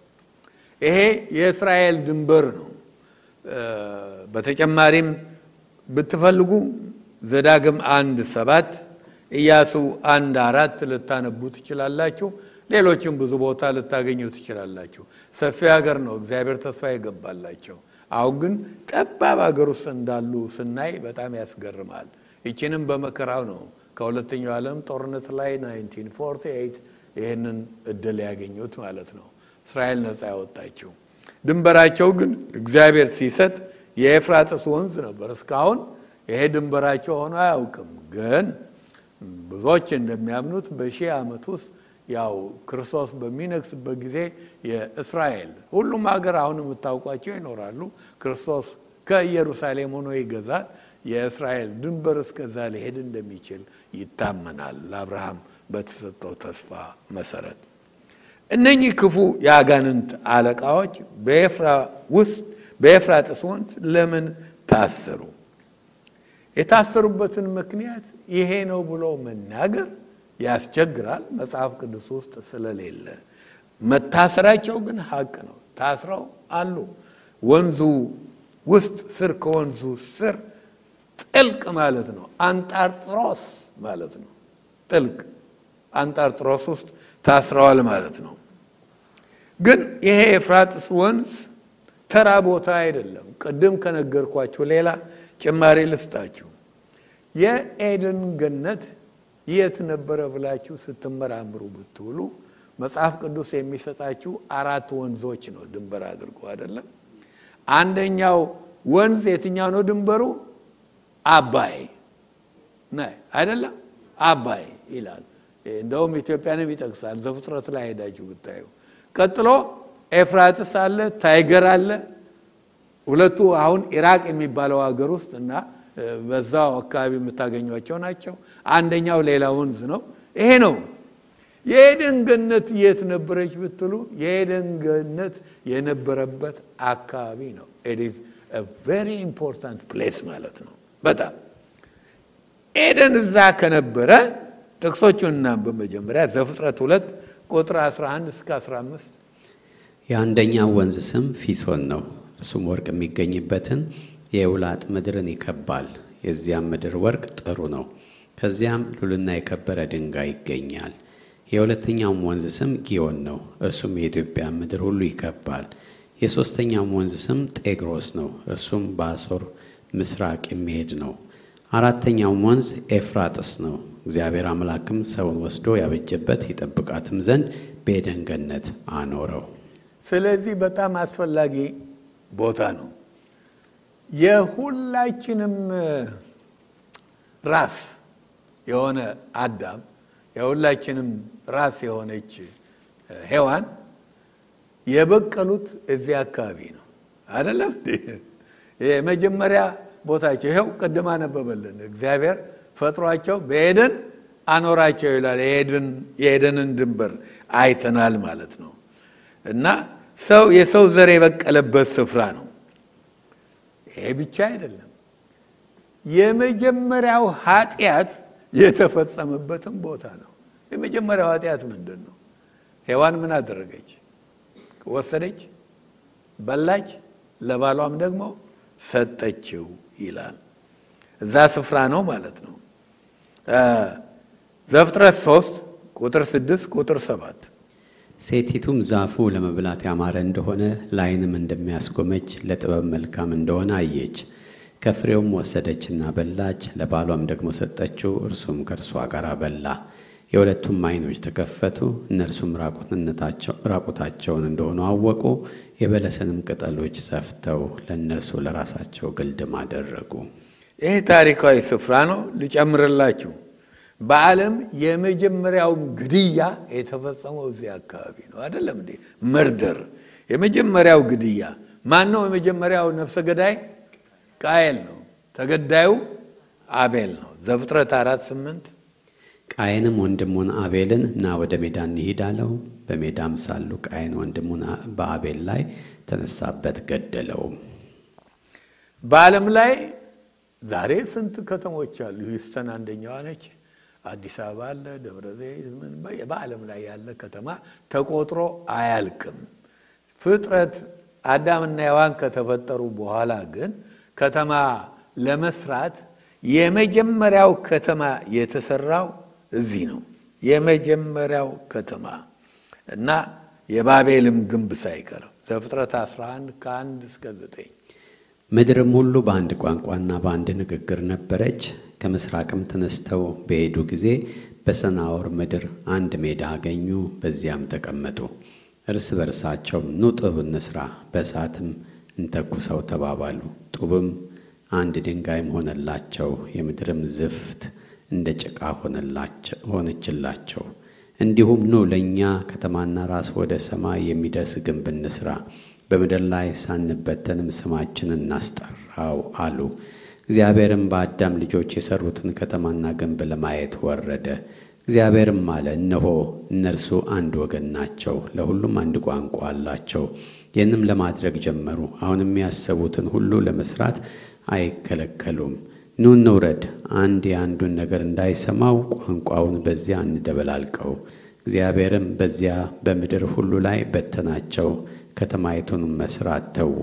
ይሄ የእስራኤል ድንበር ነው። በተጨማሪም ብትፈልጉ ዘዳግም አንድ ሰባት ኢያሱ አንድ አራት ልታነቡ ትችላላችሁ። ሌሎችም ብዙ ቦታ ልታገኙ ትችላላችሁ። ሰፊ ሀገር ነው እግዚአብሔር ተስፋ የገባላቸው። አሁን ግን ጠባብ ሀገር ውስጥ እንዳሉ ስናይ በጣም ያስገርማል። ይችንም በመከራው ነው ከሁለተኛው ዓለም ጦርነት ላይ 1948 ይህንን እድል ያገኙት ማለት ነው። እስራኤል ነፃ ያወጣችው ድንበራቸው ግን እግዚአብሔር ሲሰጥ የኤፍራጥስ ወንዝ ነበር። እስካሁን ይሄ ድንበራቸው ሆኖ አያውቅም። ግን ብዙዎች እንደሚያምኑት በሺህ ዓመት ውስጥ ያው ክርስቶስ በሚነግስበት ጊዜ የእስራኤል ሁሉም ሀገር አሁን የምታውቋቸው ይኖራሉ። ክርስቶስ ከኢየሩሳሌም ሆኖ ይገዛል። የእስራኤል ድንበር እስከዛ ሊሄድ እንደሚችል ይታመናል ለአብርሃም በተሰጠው ተስፋ መሰረት። እነኚህ ክፉ የአጋንንት አለቃዎች በኤፍራጥስ ወንዝ ለምን ታሰሩ? የታሰሩበትን ምክንያት ይሄ ነው ብሎ መናገር ያስቸግራል፣ መጽሐፍ ቅዱስ ውስጥ ስለሌለ። መታሰራቸው ግን ሀቅ ነው። ታስረው አሉ። ወንዙ ውስጥ ስር ከወንዙ ስር ጥልቅ ማለት ነው። አንጣርጥሮስ ማለት ነው። ጥልቅ አንጣርጥሮስ ውስጥ ታስረዋል ማለት ነው። ግን ይሄ ኤፍራጥስ ወንዝ ተራ ቦታ አይደለም። ቅድም ከነገርኳችሁ ሌላ ጭማሪ ልስጣችሁ። የኤደን ገነት የት ነበረ ብላችሁ ስትመራምሩ ብትውሉ መጽሐፍ ቅዱስ የሚሰጣችሁ አራት ወንዞች ነው ድንበር አድርጎ አይደለም። አንደኛው ወንዝ የትኛው ነው ድንበሩ? አባይ አይደለም፣ አባይ ይላል። እንደውም ኢትዮጵያንም ይጠቅሳል ዘፍጥረት ላይ ሄዳችሁ ብታዩ። ቀጥሎ ኤፍራጥስ አለ፣ ታይገር አለ። ሁለቱ አሁን ኢራቅ የሚባለው ሀገር ውስጥ እና በዛው አካባቢ የምታገኟቸው ናቸው። አንደኛው ሌላ ወንዝ ነው። ይሄ ነው የኤደን ገነት የት ነበረች ብትሉ የኤደን ገነት የነበረበት አካባቢ ነው። it is a important place ማለት ነው። በጣም ኤደን እዛ ከነበረ ጥቅሶቹንና በመጀመሪያ ዘፍጥረት ሁለት ቁጥር 11 እስከ 15 የአንደኛው ወንዝ ስም ፊሶን ነው። እርሱም ወርቅ የሚገኝበትን የውላጥ ምድርን ይከባል። የዚያም ምድር ወርቅ ጥሩ ነው። ከዚያም ሉልና የከበረ ድንጋይ ይገኛል። የሁለተኛውም ወንዝ ስም ጊዮን ነው። እርሱም የኢትዮጵያ ምድር ሁሉ ይከባል። የሦስተኛውም ወንዝ ስም ጤግሮስ ነው። እርሱም በአሶር ምስራቅ የሚሄድ ነው። አራተኛውም ወንዝ ኤፍራጥስ ነው። እግዚአብሔር አምላክም ሰውን ወስዶ ያበጀበት ይጠብቃትም ዘንድ በኤደን ገነት አኖረው። ስለዚህ በጣም አስፈላጊ ቦታ ነው። የሁላችንም ራስ የሆነ አዳም የሁላችንም ራስ የሆነች ሔዋን የበቀሉት እዚህ አካባቢ ነው። አይደለም የመጀመሪያ ቦታቸው ይኸው ቅድም አነበበልን። እግዚአብሔር ፈጥሯቸው በኤደን አኖራቸው ይላል። የኤደንን ድንበር አይተናል ማለት ነው። እና ሰው የሰው ዘር የበቀለበት ስፍራ ነው። ይሄ ብቻ አይደለም። የመጀመሪያው ኃጢአት የተፈጸመበትም ቦታ ነው። የመጀመሪያው ኃጢአት ምንድን ነው? ሔዋን ምን አደረገች? ወሰደች፣ በላች፣ ለባሏም ደግሞ ሰጠችው ይላል። እዛ ስፍራ ነው ማለት ነው። ዘፍጥረት ሶስት ቁጥር ስድስት ቁጥር ሰባት ሴቲቱም ዛፉ ለመብላት ያማረ እንደሆነ ለዓይንም እንደሚያስጎመጅ ለጥበብ መልካም እንደሆነ አየች። ከፍሬውም ወሰደችና በላች፣ ለባሏም ደግሞ ሰጠችው፣ እርሱም ከእርሷ ጋር በላ። የሁለቱም ዓይኖች ተከፈቱ፣ እነርሱም ራቁታቸውን እንደሆኑ አወቁ። የበለስንም ቅጠሎች ሰፍተው ለእነርሱ ለራሳቸው ግልድም አደረጉ። ይህ ታሪካዊ ስፍራ ነው። ልጨምርላችሁ፣ በዓለም የመጀመሪያው ግድያ የተፈጸመው እዚህ አካባቢ ነው። አይደለም እንዴ? መርደር፣ የመጀመሪያው ግድያ ማን ነው? የመጀመሪያው ነፍሰ ገዳይ ቃየል ነው። ተገዳዩ አቤል ነው። ዘፍጥረት አራት ስምንት ቃየንም ወንድሙን አቤልን ና ወደ ሜዳ እንሂድ አለው። በሜዳም ሳሉ ቃየን ወንድሙን በአቤል ላይ ተነሳበት፣ ገደለውም። በዓለም ላይ ዛሬ ስንት ከተሞች አሉ? ሂውስተን አንደኛዋ ነች። አዲስ አበባ አለ፣ ደብረ ዘይት፣ በዓለም ላይ ያለ ከተማ ተቆጥሮ አያልቅም። ፍጥረት አዳምና ሔዋን ከተፈጠሩ በኋላ ግን ከተማ ለመስራት የመጀመሪያው ከተማ የተሰራው እዚህ ነው። የመጀመሪያው ከተማ እና የባቤልም ግንብ ሳይቀር ዘፍጥረት 11 ከአንድ እስከ ዘጠኝ ምድርም ሁሉ በአንድ ቋንቋና በአንድ ንግግር ነበረች። ከምስራቅም ተነስተው በሄዱ ጊዜ በሰናዖር ምድር አንድ ሜዳ አገኙ፣ በዚያም ተቀመጡ። እርስ በርሳቸውም ኑ እንስራ፣ በእሳትም እንተኩሰው ተባባሉ። ጡብም አንድ ድንጋይም ሆነላቸው፣ የምድርም ዝፍት እንደ ጭቃ ሆነችላቸው። እንዲሁም ኑ ለእኛ ከተማና ራስ ወደ ሰማይ የሚደርስ ግንብ እንስራ፣ በምድር ላይ ሳንበተንም ስማችንን እናስጠራው አሉ። እግዚአብሔርም በአዳም ልጆች የሠሩትን ከተማና ግንብ ለማየት ወረደ። እግዚአብሔርም አለ፣ እነሆ እነርሱ አንድ ወገን ናቸው፣ ለሁሉም አንድ ቋንቋ አላቸው። ይህንም ለማድረግ ጀመሩ። አሁንም ያሰቡትን ሁሉ ለመስራት አይከለከሉም። ኑ እንውረድ፣ አንድ የአንዱን ነገር እንዳይሰማው ቋንቋውን በዚያ እንደበላልቀው። እግዚአብሔርም በዚያ በምድር ሁሉ ላይ በተናቸው፣ ከተማይቱን መስራት ተዉ።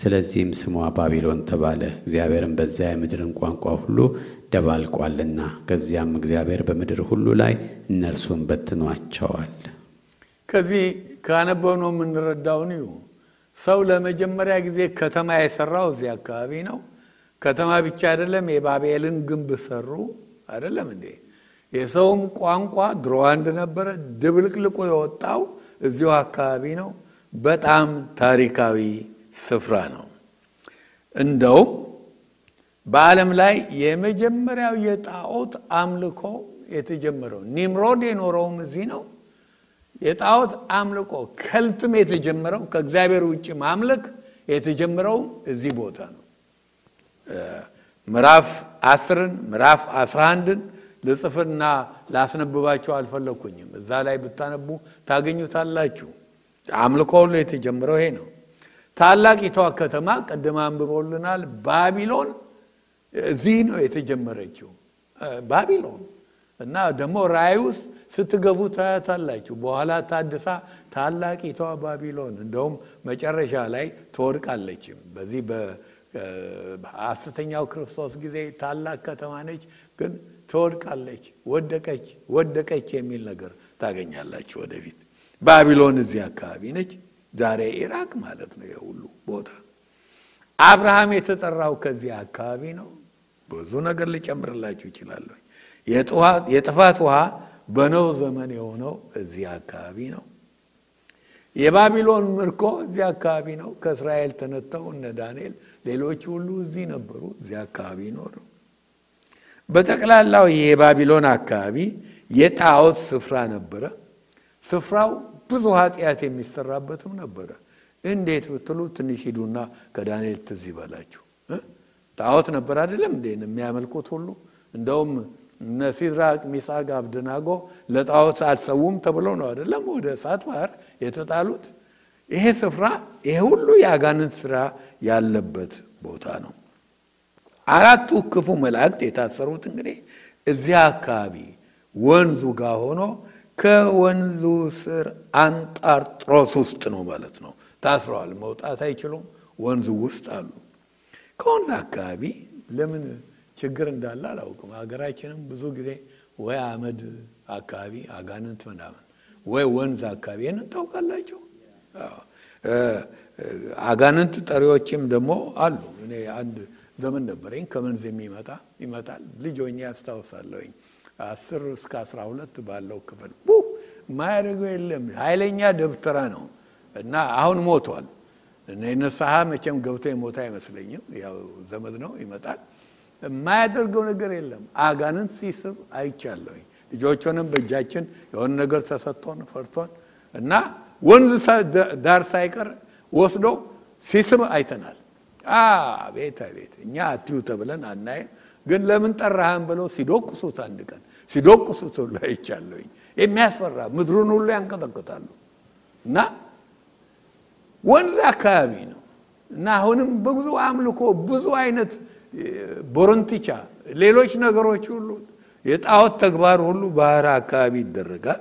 ስለዚህም ስሟ ባቢሎን ተባለ። እግዚአብሔርም በዚያ የምድርን ቋንቋ ሁሉ ደባልቋልና። ከዚያም እግዚአብሔር በምድር ሁሉ ላይ እነርሱን በትኗቸዋል። ከዚህ ካነበብነው የምንረዳውን ሰው ለመጀመሪያ ጊዜ ከተማ የሰራው እዚህ አካባቢ ነው። ከተማ ብቻ አይደለም፣ የባቤልን ግንብ ሰሩ። አይደለም እንዴ? የሰውም ቋንቋ ድሮ አንድ ነበረ። ድብልቅልቁ የወጣው እዚሁ አካባቢ ነው። በጣም ታሪካዊ ስፍራ ነው። እንደውም በዓለም ላይ የመጀመሪያው የጣዖት አምልኮ የተጀመረው። ኒምሮድ የኖረውም እዚህ ነው። የጣዖት አምልኮ ከልትም የተጀመረው ከእግዚአብሔር ውጭ ማምለክ የተጀመረውም እዚህ ቦታ ነው። ምዕራፍ አስርን ምዕራፍ አስራ አንድን ልጽፍና ላስነብባቸው አልፈለግኩኝም። እዛ ላይ ብታነቡ ታገኙታላችሁ። አምልኮ ሁሉ የተጀመረው ይሄ ነው። ታላቂቷ ከተማ ቅድም አንብቦልናል። ባቢሎን እዚህ ነው የተጀመረችው ባቢሎን እና ደግሞ ራእይ ስትገቡ ታያታላችሁ። በኋላ ታድሳ ታላቂቷ ባቢሎን እንደውም መጨረሻ ላይ ትወድቃለችም። በዚህ በሐሰተኛው ክርስቶስ ጊዜ ታላቅ ከተማ ነች፣ ግን ትወድቃለች። ወደቀች ወደቀች የሚል ነገር ታገኛላችሁ ወደፊት። ባቢሎን እዚህ አካባቢ ነች። ዛሬ ኢራቅ ማለት ነው የሁሉ ቦታ። አብርሃም የተጠራው ከዚህ አካባቢ ነው። ብዙ ነገር ልጨምርላችሁ ይችላለሁ። የጥፋት ውሃ በኖህ ዘመን የሆነው እዚህ አካባቢ ነው። የባቢሎን ምርኮ እዚህ አካባቢ ነው። ከእስራኤል ተነተው እነ ዳንኤል ሌሎች ሁሉ እዚህ ነበሩ፣ እዚህ አካባቢ ኖሩ። በጠቅላላው የባቢሎን አካባቢ የጣዖት ስፍራ ነበረ። ስፍራው ብዙ ኃጢአት የሚሰራበትም ነበረ። እንዴት ብትሉ ትንሽ ሂዱና ከዳንኤል ትዝ ይበላችሁ። ጣዖት ነበር አይደለም እንዴ የሚያመልኩት ሁሉ እንደውም እነ ሲድራቅ ሚሳቅ አብደናጎ ለጣዖት አልሰውም ተብሎ ነው አይደለም ወደ እሳት ባህር የተጣሉት። ይሄ ስፍራ ይሄ ሁሉ የአጋንንት ስራ ያለበት ቦታ ነው። አራቱ ክፉ መላእክት የታሰሩት እንግዲህ እዚያ አካባቢ ወንዙ ጋር ሆኖ ከወንዙ ስር አንጣርጥሮስ ውስጥ ነው ማለት ነው ታስረዋል። መውጣት አይችሉም። ወንዙ ውስጥ አሉ። ከወንዝ አካባቢ ለምን ችግር እንዳለ አላውቅም። ሀገራችንም ብዙ ጊዜ ወይ አመድ አካባቢ አጋንንት ምናምን ወይ ወንዝ አካባቢ ይህንን ታውቃላችሁ። አጋንንት ጠሪዎችም ደግሞ አሉ። እኔ አንድ ዘመን ነበረኝ ከመንዝ የሚመጣ ይመጣል። ልጅ ሆኜ ያስታውሳለሁኝ አስር እስከ አስራ ሁለት ባለው ክፍል ቡ የማያደርገው የለም። ኃይለኛ ደብተራ ነው እና አሁን ሞቷል። ንስሐ መቼም ገብቶ የሞተ አይመስለኝም። ያው ዘመድ ነው ይመጣል። የማያደርገው ነገር የለም። አጋንንት ሲስብ አይቻለሁኝ። ልጆቹንም በእጃችን የሆነ ነገር ተሰጥቶን ፈርቶን እና ወንዝ ዳር ሳይቀር ወስዶ ሲስብ አይተናል። አቤት አቤት፣ እኛ አትዩ ተብለን አናይም። ግን ለምን ጠራህን ብለው ሲዶቅሱት አንድ ቀን ሲዶቅሱት ሁሉ አይቻለሁኝ። የሚያስፈራ ምድሩን ሁሉ ያንቀጠቅጣሉ እና ወንዝ አካባቢ ነው እና አሁንም ብዙ አምልኮ ብዙ አይነት ቦረንቲቻ፣ ሌሎች ነገሮች ሁሉ የጣዖት ተግባር ሁሉ ባህር አካባቢ ይደረጋል።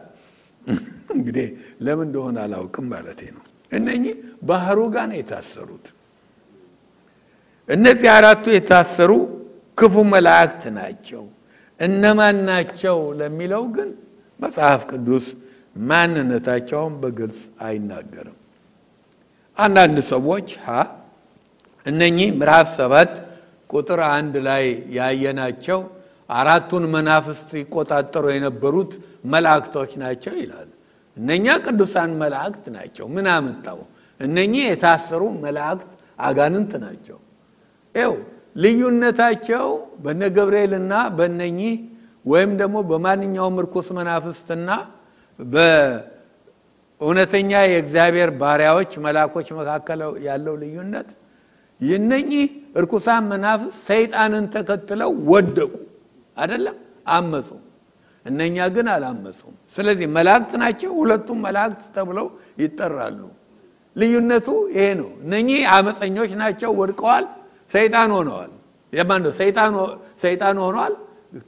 እንግዲህ ለምን እንደሆነ አላውቅም ማለት ነው። እነኚህ ባህሩ ጋር ነው የታሰሩት። እነዚህ አራቱ የታሰሩ ክፉ መላእክት ናቸው። እነማን ናቸው ለሚለው ግን መጽሐፍ ቅዱስ ማንነታቸውን በግልጽ አይናገርም። አንዳንድ ሰዎች ሀ እነኚህ ምዕራፍ ሰባት ቁጥር አንድ ላይ ያየናቸው አራቱን መናፍስት ይቆጣጠሩ የነበሩት መላእክቶች ናቸው ይላል። እነኛ ቅዱሳን መላእክት ናቸው። ምን አመጣው? እነኚህ የታሰሩ መላእክት አጋንንት ናቸው። ይው ልዩነታቸው በነ ገብርኤልና በነኚህ ወይም ደግሞ በማንኛውም ርኩስ መናፍስትና በእውነተኛ የእግዚአብሔር ባሪያዎች መላኮች መካከል ያለው ልዩነት የነኚህ እርኩሳን መናፍስት ሰይጣንን ተከትለው ወደቁ፣ አይደለም አመፁ። እነኛ ግን አላመፁም። ስለዚህ መላእክት ናቸው። ሁለቱም መላእክት ተብለው ይጠራሉ። ልዩነቱ ይሄ ነው። እነኚህ አመፀኞች ናቸው፣ ወድቀዋል። ሰይጣን ሆነዋል። የማን? ሰይጣን ሆኗል።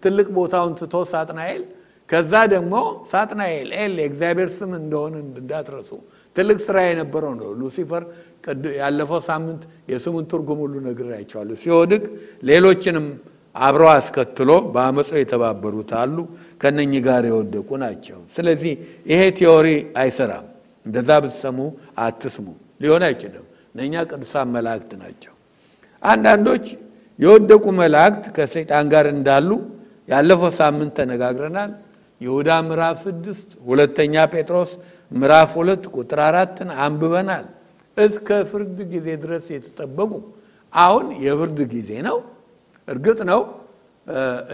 ትልቅ ቦታውን ትቶ ሳጥናኤል ከዛ ደግሞ ሳጥናኤል ኤል የእግዚአብሔር ስም እንደሆነ እንዳትረሱ ትልቅ ስራ የነበረው ነው። ሉሲፈር ያለፈው ሳምንት የስሙን ትርጉም ሁሉ ነግሬያችኋለሁ። ሲወድቅ ሌሎችንም አብረው አስከትሎ በአመፁ የተባበሩት አሉ። ከነኚህ ጋር የወደቁ ናቸው። ስለዚህ ይሄ theory አይሰራም። እንደዛ ብትሰሙ አትስሙ፣ ሊሆን አይችልም። እነኛ ቅዱሳን መላእክት ናቸው። አንዳንዶች የወደቁ መላእክት ከሰይጣን ጋር እንዳሉ ያለፈው ሳምንት ተነጋግረናል። ይሁዳ ምዕራፍ ስድስት ሁለተኛ ጴጥሮስ ምዕራፍ ሁለት ቁጥር አራትን አንብበናል። እስከ ፍርድ ጊዜ ድረስ የተጠበቁ አሁን የፍርድ ጊዜ ነው። እርግጥ ነው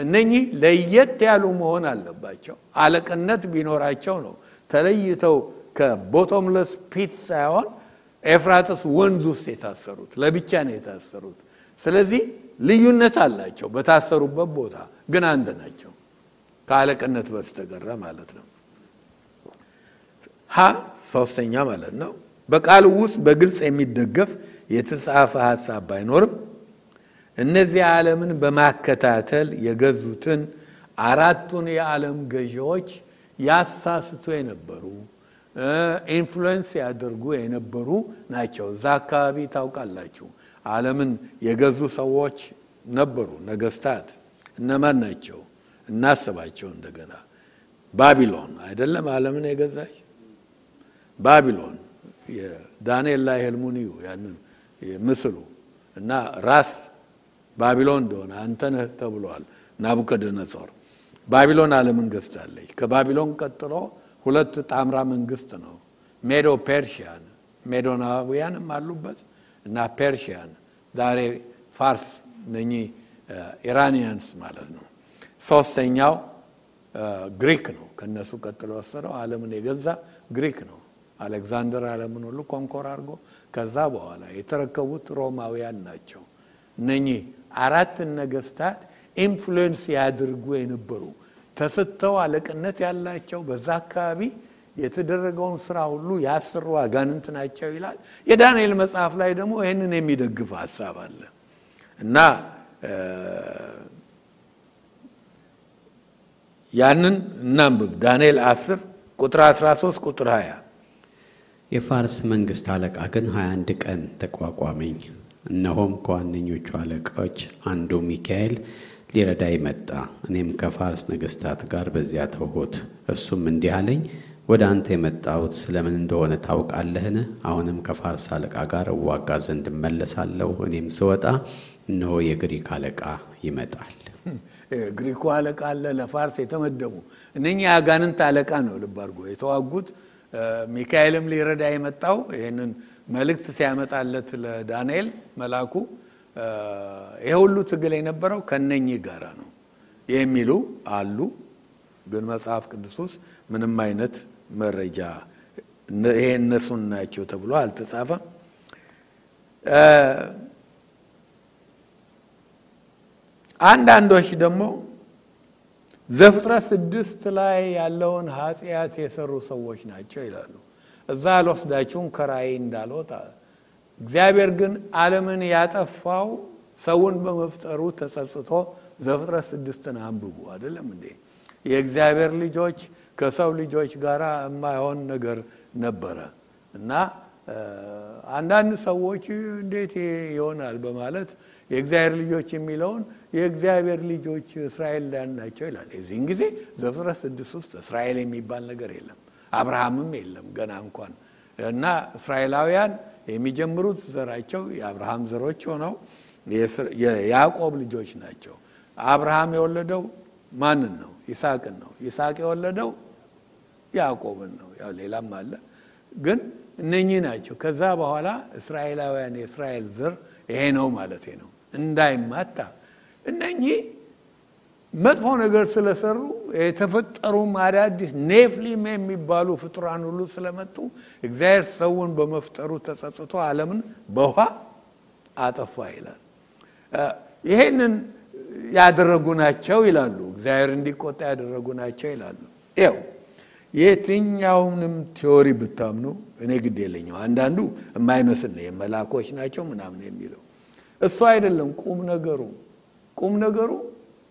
እነኚህ ለየት ያሉ መሆን አለባቸው። አለቅነት ቢኖራቸው ነው ተለይተው ከቦቶምለስ ፒት ሳይሆን ኤፍራጥስ ወንዝ ውስጥ የታሰሩት ለብቻ ነው የታሰሩት። ስለዚህ ልዩነት አላቸው። በታሰሩበት ቦታ ግን አንድ ናቸው፣ ከአለቅነት በስተቀረ ማለት ነው። ሀ ሶስተኛ ማለት ነው። በቃሉ ውስጥ በግልጽ የሚደገፍ የተጻፈ ሀሳብ ባይኖርም እነዚህ ዓለምን በማከታተል የገዙትን አራቱን የዓለም ገዢዎች ያሳስቱ የነበሩ ኢንፍሉዌንስ ያደርጉ የነበሩ ናቸው። እዛ አካባቢ ታውቃላችሁ፣ ዓለምን የገዙ ሰዎች ነበሩ፣ ነገስታት። እነማን ናቸው? እናስባቸው እንደገና። ባቢሎን አይደለም ዓለምን የገዛች ባቢሎን። የዳንኤል ላይ ህልሙን እዩ፣ ያንን ምስሉ እና ራስ ባቢሎን እንደሆነ አንተ ነህ ተብሏል። ናቡከደነጾር ባቢሎን ዓለምን ገዝታለች። ከባቢሎን ቀጥሎ ሁለት ጣምራ መንግስት ነው፣ Medo Persian፣ ሜዶናውያንም አሉበት እና Persian፣ ዛሬ ፋርስ እነኚህ Iranians ማለት ነው። ሶስተኛው ግሪክ ነው። ከነሱ ቀጥሎ ወሰደው ዓለምን የገዛ ግሪክ ነው። አሌክዛንደር ዓለምን ሁሉ conquer አድርጎ ከዛ በኋላ የተረከቡት ሮማውያን ናቸው። እነኚህ አራት ነገስታት influence ያድርጉ የነበሩ ተስተው አለቅነት ያላቸው በዛ አካባቢ የተደረገውን ስራ ሁሉ ያስሩ አጋንንት ናቸው ይላል። የዳንኤል መጽሐፍ ላይ ደግሞ ይህንን የሚደግፍ ሀሳብ አለ እና ያንን እናንብብ። ዳንኤል 10 ቁጥር 13 ቁጥር 20 የፋርስ መንግስት አለቃ ግን 21 ቀን ተቋቋመኝ። እነሆም ከዋነኞቹ አለቃዎች አንዱ ሚካኤል ሊረዳይ መጣ። እኔም ከፋርስ ነገስታት ጋር በዚያ ተውሁት። እሱም እንዲህ አለኝ፣ ወደ አንተ የመጣሁት ስለምን እንደሆነ ታውቃለህን? አሁንም ከፋርስ አለቃ ጋር እዋጋ ዘንድ እመለሳለሁ። እኔም ስወጣ እነሆ የግሪክ አለቃ ይመጣል። ግሪኩ አለቃ አለ፣ ለፋርስ የተመደቡ እነኚህ የአጋንንት አለቃ ነው። ልብ አድርጎ የተዋጉት ሚካኤልም ሊረዳ የመጣው ይህንን መልእክት ሲያመጣለት ለዳንኤል መልአኩ ይሄ ሁሉ ትግል የነበረው ከነኚህ ጋራ ነው የሚሉ አሉ። ግን መጽሐፍ ቅዱስ ውስጥ ምንም አይነት መረጃ ይሄ እነሱን ናቸው ተብሎ አልተጻፈም። አንዳንዶች ደግሞ ዘፍጥረት ስድስት ላይ ያለውን ኃጢአት የሰሩ ሰዎች ናቸው ይላሉ። እዛ አልወስዳችሁም ከራእይ እንዳልወጣ እግዚአብሔር ግን ዓለምን ያጠፋው ሰውን በመፍጠሩ ተጸጽቶ ዘፍጥረት ስድስትን አንብቡ አይደለም እንዴ? የእግዚአብሔር ልጆች ከሰው ልጆች ጋር የማይሆን ነገር ነበረ እና አንዳንድ ሰዎች እንዴት ይሆናል በማለት የእግዚአብሔር ልጆች የሚለውን የእግዚአብሔር ልጆች እስራኤላውያን ናቸው ይላል። የዚህን ጊዜ ዘፍጥረት ስድስት ውስጥ እስራኤል የሚባል ነገር የለም፣ አብርሃምም የለም ገና እንኳን እና እስራኤላውያን የሚጀምሩት ዘራቸው የአብርሃም ዘሮች ሆነው የያዕቆብ ልጆች ናቸው። አብርሃም የወለደው ማንን ነው? ይስሐቅን ነው። ይስሐቅ የወለደው ያዕቆብን ነው። ያው ሌላም አለ፣ ግን እነኚህ ናቸው። ከዛ በኋላ እስራኤላውያን የእስራኤል ዘር ይሄ ነው ማለት ነው። እንዳይማታ እነኚህ መጥፎ ነገር ስለሰሩ የተፈጠሩም አዳዲስ ኔፍሊም የሚባሉ ፍጡራን ሁሉ ስለመጡ እግዚአብሔር ሰውን በመፍጠሩ ተጸጽቶ ዓለምን በውሃ አጠፋ ይላል። ይሄንን ያደረጉ ናቸው ይላሉ። እግዚአብሔር እንዲቆጣ ያደረጉ ናቸው ይላሉ። ይው የትኛውንም theory ብታምኑ እኔ ግድ የለኝም። አንዳንዱ የማይመስል ነው የመላኮች ናቸው ምናምን የሚለው እሱ አይደለም ቁም ነገሩ ቁም ነገሩ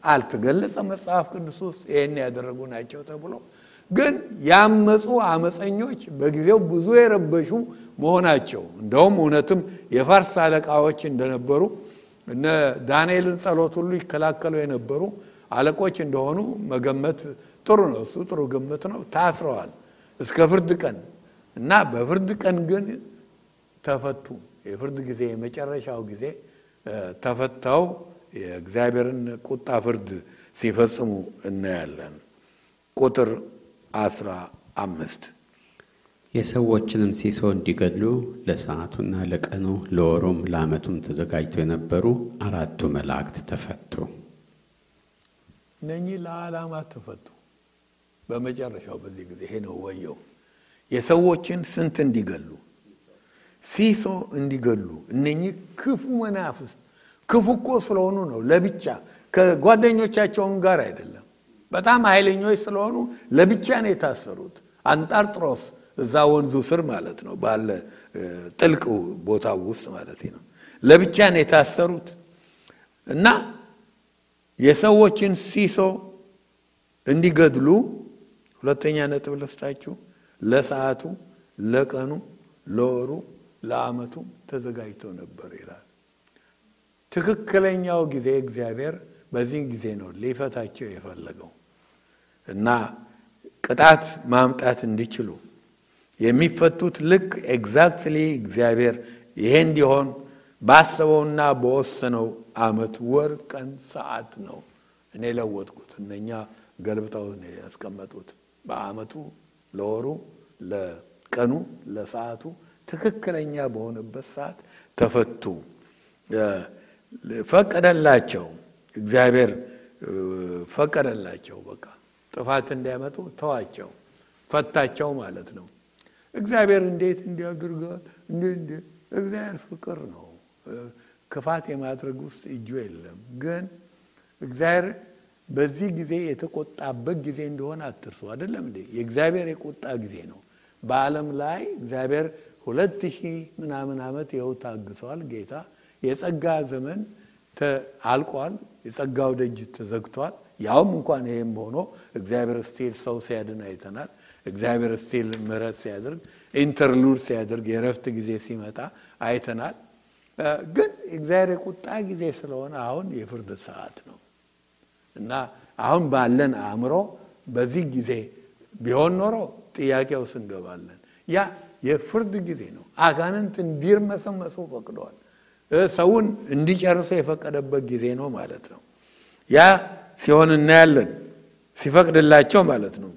አልተገለጸ መጽሐፍ ቅዱስ ውስጥ ይህን ያደረጉ ናቸው ተብሎ ግን ያመፁ አመፀኞች በጊዜው ብዙ የረበሹ መሆናቸው እንደውም እውነትም የፋርስ አለቃዎች እንደነበሩ እነ ዳንኤልን ጸሎት ሁሉ ይከላከሉ የነበሩ አለቆች እንደሆኑ መገመት ጥሩ ነው። እሱ ጥሩ ግምት ነው። ታስረዋል እስከ ፍርድ ቀን እና በፍርድ ቀን ግን ተፈቱ። የፍርድ ጊዜ የመጨረሻው ጊዜ ተፈተው የእግዚአብሔርን ቁጣ ፍርድ ሲፈጽሙ እናያለን። ቁጥር አስራ አምስት የሰዎችንም ሲሶ እንዲገድሉ ለሰዓቱና ለቀኑ ለወሩም ለዓመቱም ተዘጋጅተው የነበሩ አራቱ መላእክት ተፈቱ። እነኚህ ለዓላማ ተፈቱ። በመጨረሻው በዚህ ጊዜ ይሄ ነው ወየው የሰዎችን ስንት እንዲገሉ ሲሶ እንዲገሉ እነኚህ ክፉ መናፍስት ክፉ እኮ ስለሆኑ ነው። ለብቻ ከጓደኞቻቸውን ጋር አይደለም። በጣም ኃይለኞች ስለሆኑ ለብቻ ነው የታሰሩት። አንጣርጥሮስ እዛ ወንዙ ስር ማለት ነው ባለ ጥልቅ ቦታ ውስጥ ማለት ነው። ለብቻ ነው የታሰሩት እና የሰዎችን ሲሶ እንዲገድሉ ሁለተኛ ነጥብ ልስጣችሁ። ለሰዓቱ፣ ለቀኑ፣ ለወሩ፣ ለዓመቱ ተዘጋጅተው ነበር ይላል። ትክክለኛው ጊዜ እግዚአብሔር በዚህ ጊዜ ነው ሊፈታቸው የፈለገው እና ቅጣት ማምጣት እንዲችሉ የሚፈቱት ልክ exactly እግዚአብሔር ይሄ እንዲሆን ባሰበውና በወሰነው ዓመት፣ ወር፣ ቀን፣ ሰዓት ነው። እኔ ለወጥኩት እነኛ ገልብጠው ያስቀመጡት በዓመቱ፣ ለወሩ፣ ለቀኑ፣ ለሰዓቱ ትክክለኛ በሆነበት ሰዓት ተፈቱ። ፈቀደላቸው። እግዚአብሔር ፈቀደላቸው። በቃ ጥፋት እንዲያመጡ ተዋቸው፣ ፈታቸው ማለት ነው። እግዚአብሔር እንዴት እንዲያደርጋል? እግዚአብሔር ፍቅር ነው። ክፋት የማድረግ ውስጥ እጁ የለም። ግን እግዚአብሔር በዚህ ጊዜ የተቆጣበት ጊዜ እንደሆነ አትርሱ። አይደለም እንዴ? የእግዚአብሔር የቁጣ ጊዜ ነው። በዓለም ላይ እግዚአብሔር ሁለት ሺህ ምናምን ዓመት ይኸው ታግሰዋል። ጌታ የጸጋ ዘመን አልቋል። የጸጋው ደጅ ተዘግቷል። ያውም እንኳን ይህም ሆኖ እግዚአብሔር still ሰው ሲያድን አይተናል። እግዚአብሔር still ምሕረት ሲያደርግ interlude ሲያደርግ የረፍት ጊዜ ሲመጣ አይተናል። ግን እግዚአብሔር የቁጣ ጊዜ ስለሆነ አሁን የፍርድ ሰዓት ነው እና አሁን ባለን አእምሮ በዚህ ጊዜ ቢሆን ኖሮ ጥያቄ ውስጥ እንገባለን። ያ የፍርድ ጊዜ ነው። አጋንንት እንዲርመሰመሱ ፈቅደዋል። ሰውን እንዲጨርሱ የፈቀደበት ጊዜ ነው ማለት ነው። ያ ሲሆን እናያለን፣ ሲፈቅድላቸው ማለት ነው።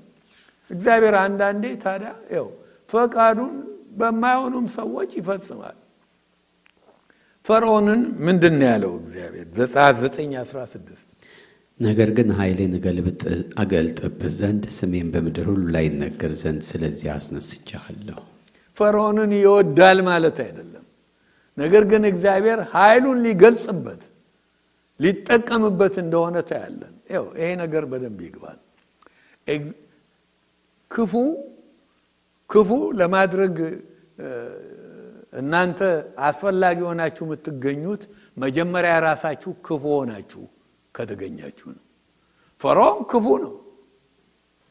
እግዚአብሔር አንዳንዴ ታዲያ ው ፈቃዱን በማይሆኑም ሰዎች ይፈጽማል። ፈርዖንን ምንድን ያለው እግዚአብሔር? ዘጸአት 9 16 ነገር ግን ኃይሌን አገልጥብህ ዘንድ ስሜን በምድር ሁሉ ላይ ይነገር ዘንድ ስለዚህ አስነስቻለሁ። ፈርዖንን ይወዳል ማለት አይደለም። ነገር ግን እግዚአብሔር ኃይሉን ሊገልጽበት ሊጠቀምበት እንደሆነ ታያለን። ይሄ ነገር በደንብ ይግባል። ክፉ ክፉ ለማድረግ እናንተ አስፈላጊ ሆናችሁ የምትገኙት መጀመሪያ ራሳችሁ ክፉ ሆናችሁ ከተገኛችሁ ነው። ፈርዖን ክፉ ነው፣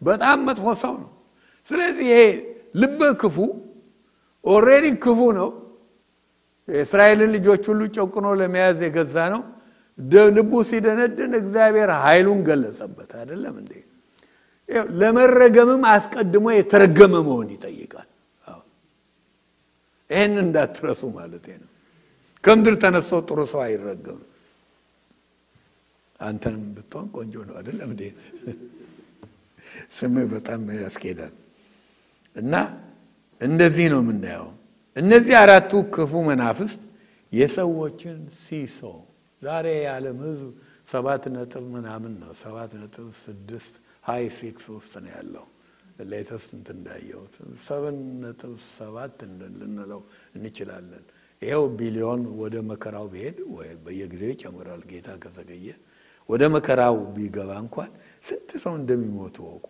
በጣም መጥፎ ሰው ነው። ስለዚህ ይሄ ልበ ክፉ already ክፉ ነው። የእስራኤልን ልጆች ሁሉ ጨቁኖ ለመያዝ የገዛ ነው። ልቡ ሲደነድን እግዚአብሔር ኃይሉን ገለጸበት። አይደለም እንዴ? ለመረገምም አስቀድሞ የተረገመ መሆን ይጠይቃል። ይህን እንዳትረሱ ማለት ነው። ከምድር ተነስቶ ጥሩ ሰው አይረገምም። አንተንም ብትሆን ቆንጆ ነው አይደለም እንዴ? ስምህ በጣም ያስኬዳል። እና እንደዚህ ነው የምናየው። እነዚህ አራቱ ክፉ መናፍስት የሰዎችን ሲሶ ዛሬ የዓለም ሕዝብ ሰባት ነጥብ ምናምን ነው ሰባት ነጥብ ስድስት ሀይ ሲክስ ውስጥ ነው ያለው። latest እንትን እንዳየሁት seven ነጥብ ሰባት ልንለው እንችላለን። ይኸው ቢሊዮን ወደ መከራው ቢሄድ ወይ በየጊዜው ይጨምራል ጌታ ከዘገየ ወደ መከራው ቢገባ እንኳን ስንት ሰው እንደሚሞቱ ወቁ።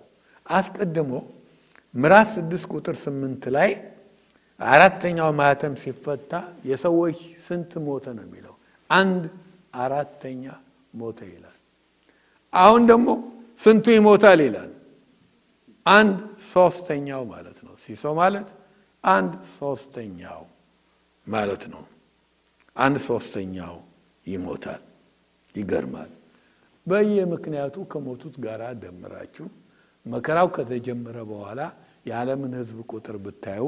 አስቀድሞ ምዕራፍ ስድስት ቁጥር ስምንት ላይ አራተኛው ማህተም ሲፈታ የሰዎች ስንት ሞተ ነው የሚለው አንድ አራተኛ ሞተ ይላል። አሁን ደግሞ ስንቱ ይሞታል ይላል። አንድ ሶስተኛው ማለት ነው። ሲሶ ማለት አንድ ሶስተኛው ማለት ነው። አንድ ሶስተኛው ይሞታል። ይገርማል። በየምክንያቱ ከሞቱት ጋር ደምራችሁ መከራው ከተጀመረ በኋላ የዓለምን ሕዝብ ቁጥር ብታዩ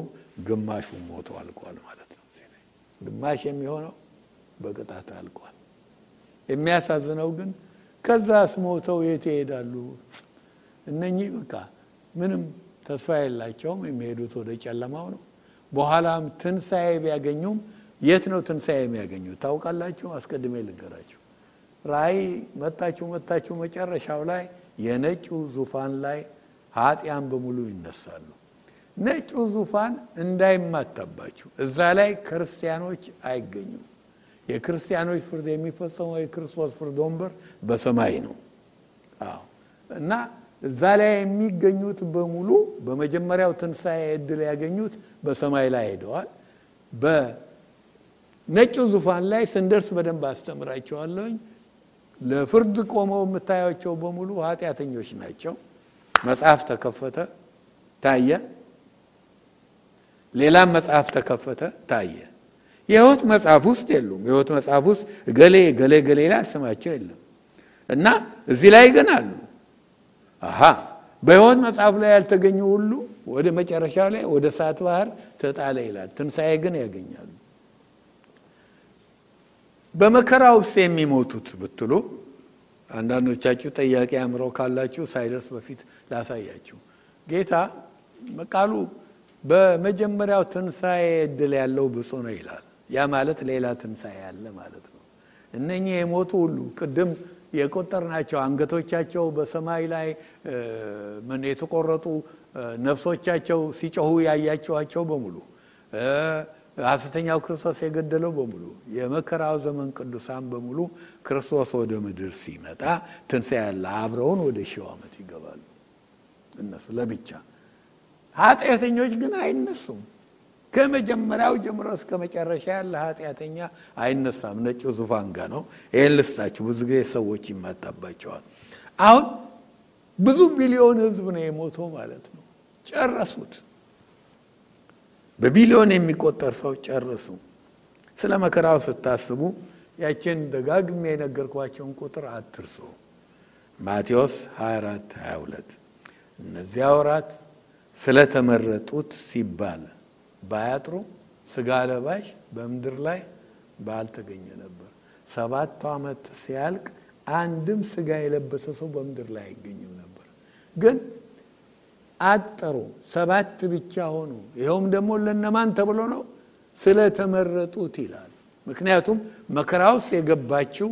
ግማሹ ሞቶ አልቋል ማለት ነው። ግማሽ የሚሆነው በቅጣት አልቋል። የሚያሳዝነው ግን ከዛስ ሞተው የት ይሄዳሉ? እነኚህ በቃ ምንም ተስፋ የላቸውም። የሚሄዱት ወደ ጨለማው ነው። በኋላም ትንሣኤ ቢያገኙም የት ነው ትንሣኤ የሚያገኙት ታውቃላችሁ? አስቀድሜ ልንገራችሁ። ራእይ መታችሁ መታችሁ መጨረሻው ላይ የነጩ ዙፋን ላይ ኃጢያን በሙሉ ይነሳሉ። ነጩ ዙፋን እንዳይማታባችሁ እዛ ላይ ክርስቲያኖች አይገኙም። የክርስቲያኖች ፍርድ የሚፈጸመው የክርስቶስ ፍርድ ወንበር በሰማይ ነው። እና እዛ ላይ የሚገኙት በሙሉ በመጀመሪያው ትንሣኤ እድል ያገኙት በሰማይ ላይ ሄደዋል። በነጩ ዙፋን ላይ ስንደርስ በደንብ አስተምራቸዋለሁኝ። ለፍርድ ቆመው የምታያቸው በሙሉ ኃጢአተኞች ናቸው። መጽሐፍ ተከፈተ ታየ። ሌላም መጽሐፍ ተከፈተ ታየ። የሕይወት መጽሐፍ ውስጥ የሉም። የሕይወት መጽሐፍ ውስጥ ገሌ ገሌ ገሌ ይላል ስማቸው የለም እና እዚህ ላይ ግን አሉ። አሃ በሕይወት መጽሐፍ ላይ ያልተገኙ ሁሉ ወደ መጨረሻ ላይ ወደ እሳት ባህር ተጣለ ይላል። ትንሣኤ ግን ያገኛሉ። በመከራ ውስጥ የሚሞቱት ብትሉ አንዳንዶቻችሁ ጠያቂ አእምሮ ካላችሁ ሳይደርስ በፊት ላሳያችሁ። ጌታ ቃሉ በመጀመሪያው ትንሣኤ እድል ያለው ብፁዕ ነው ይላል። ያ ማለት ሌላ ትንሣኤ ያለ ማለት ነው። እነኚህ የሞቱ ሁሉ ቅድም የቆጠርናቸው አንገቶቻቸው በሰማይ ላይ የተቆረጡ ነፍሶቻቸው ሲጮሁ ያያቸዋቸው በሙሉ ሐሰተኛው ክርስቶስ የገደለው በሙሉ የመከራው ዘመን ቅዱሳን በሙሉ ክርስቶስ ወደ ምድር ሲመጣ ትንሣኤ ያለ አብረውን ወደ ሺው ዓመት ይገባሉ። እነሱ ለብቻ ኃጢአተኞች ግን አይነሱም። ከመጀመሪያው ጀምሮ እስከ መጨረሻ ያለ ኃጢአተኛ አይነሳም። ነጭ ዙፋን ጋ ነው። ይህን ልስጣችሁ። ብዙ ጊዜ ሰዎች ይማጣባቸዋል። አሁን ብዙ ቢሊዮን ሕዝብ ነው የሞተው ማለት ነው። ጨረሱት። በቢሊዮን የሚቆጠር ሰው ጨረሱ። ስለ መከራው ስታስቡ ያችን ደጋግሜ የነገርኳቸውን ቁጥር አትርሱ። ማቴዎስ 24 22 እነዚያ ወራት ስለተመረጡት ሲባል ባያጥሩ ስጋ ለባሽ በምድር ላይ ባልተገኘ ነበር። ሰባቱ ዓመት ሲያልቅ አንድም ስጋ የለበሰ ሰው በምድር ላይ አይገኝም ነበር። ግን አጠሩ፣ ሰባት ብቻ ሆኑ። ይኸውም ደግሞ ለነማን ተብሎ ነው? ስለተመረጡት ይላል። ምክንያቱም መከራ ውስጥ የገባችው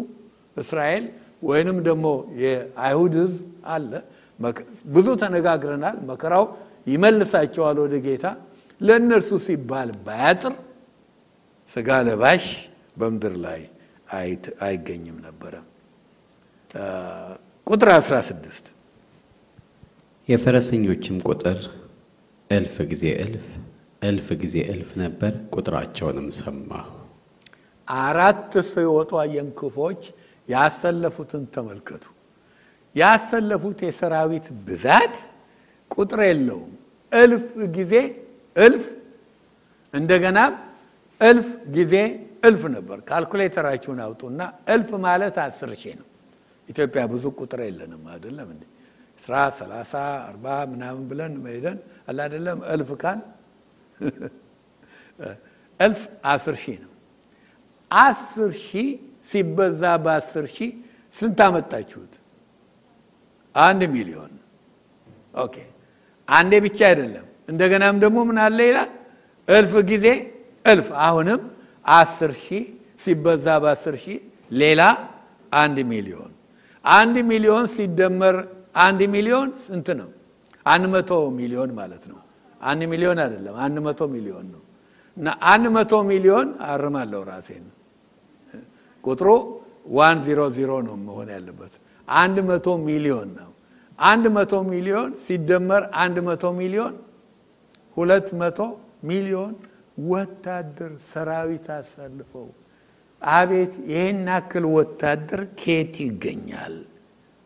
እስራኤል ወይንም ደግሞ የአይሁድ ሕዝብ አለ። ብዙ ተነጋግረናል። መከራው ይመልሳቸዋል ወደ ጌታ ለእነርሱ ሲባል ባያጥር ስጋ ለባሽ በምድር ላይ አይገኝም ነበረ። ቁጥር 16 የፈረሰኞችም ቁጥር እልፍ ጊዜ እልፍ እልፍ ጊዜ እልፍ ነበር። ቁጥራቸውንም ሰማሁ። አራት ሲወጡ አየን። ክፎች ያሰለፉትን ተመልከቱ። ያሰለፉት የሰራዊት ብዛት ቁጥር የለውም። እልፍ ጊዜ እልፍ እንደገና እልፍ ጊዜ እልፍ ነበር። ካልኩሌተራችሁን አውጡና እልፍ ማለት አስር ሺህ ነው። ኢትዮጵያ ብዙ ቁጥር የለንም አይደለም እንዴ? ስራ ሰላሳ አርባ ምናምን ብለን መሄደን አለ አይደለም። እልፍ ካል እልፍ አስር ሺህ ነው። አስር ሺህ ሲበዛ በአስር ሺህ ስንት አመጣችሁት? አንድ ሚሊዮን። okay አንዴ ብቻ አይደለም። እንደገናም ደግሞ ምን አለ ይላል እልፍ ጊዜ እልፍ። አሁንም አስር ሺህ ሲበዛ በአስር ሺህ ሌላ አንድ ሚሊዮን። አንድ ሚሊዮን ሲደመር አንድ ሚሊዮን ስንት ነው? አንድ መቶ ሚሊዮን ማለት ነው። አንድ ሚሊዮን አይደለም፣ አንድ መቶ ሚሊዮን ነው። እና አንድ መቶ ሚሊዮን አርማለሁ ራሴን ቁጥሩ one zero zero ነው መሆን ያለበት። አንድ መቶ ሚሊዮን ነው። አንድ መቶ ሚሊዮን ሲደመር አንድ መቶ ሚሊዮን ሁለት መቶ ሚሊዮን ወታደር ሰራዊት አሳልፈው አቤት ይህን ያክል ወታደር ከየት ይገኛል?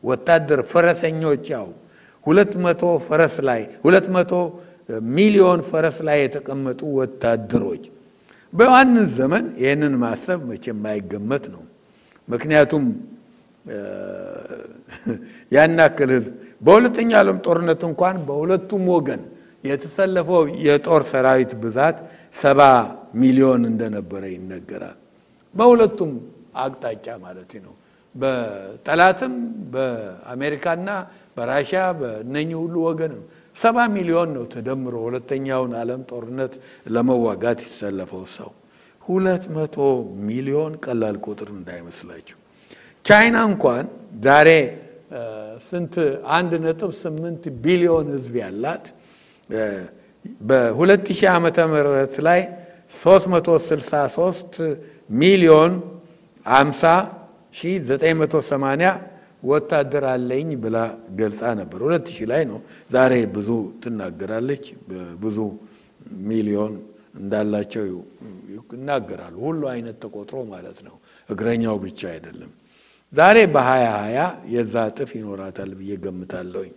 ወታደር ፈረሰኞች ያው ሁለት መቶ ፈረስ ላይ ሁለት መቶ ሚሊዮን ፈረስ ላይ የተቀመጡ ወታደሮች በዮሐንስ ዘመን ይህንን ማሰብ መቼም የማይገመት ነው። ምክንያቱም ያን ያክል ህዝብ በሁለተኛ ዓለም ጦርነት እንኳን በሁለቱም ወገን የተሰለፈው የጦር ሰራዊት ብዛት ሰባ ሚሊዮን እንደነበረ ይነገራል። በሁለቱም አቅጣጫ ማለት ነው። በጠላትም በአሜሪካና በራሽያ በእነኚህ ሁሉ ወገንም ሰባ ሚሊዮን ነው ተደምሮ ሁለተኛውን ዓለም ጦርነት ለመዋጋት የተሰለፈው ሰው። ሁለት መቶ ሚሊዮን ቀላል ቁጥር እንዳይመስላችሁ። ቻይና እንኳን ዛሬ ስንት አንድ ነጥብ ስምንት ቢሊዮን ህዝብ ያላት በ2000 ዓመተ ምህረት ላይ 363 ሚሊዮን 50 ሺህ 980 ወታደር አለኝ ብላ ገልጻ ነበር። 2000 ላይ ነው። ዛሬ ብዙ ትናገራለች። ብዙ ሚሊዮን እንዳላቸው ይናገራሉ። ሁሉ አይነት ተቆጥሮ ማለት ነው። እግረኛው ብቻ አይደለም። ዛሬ በሀያ ሀያ የዛ እጥፍ ይኖራታል ብዬ ገምታለሁኝ።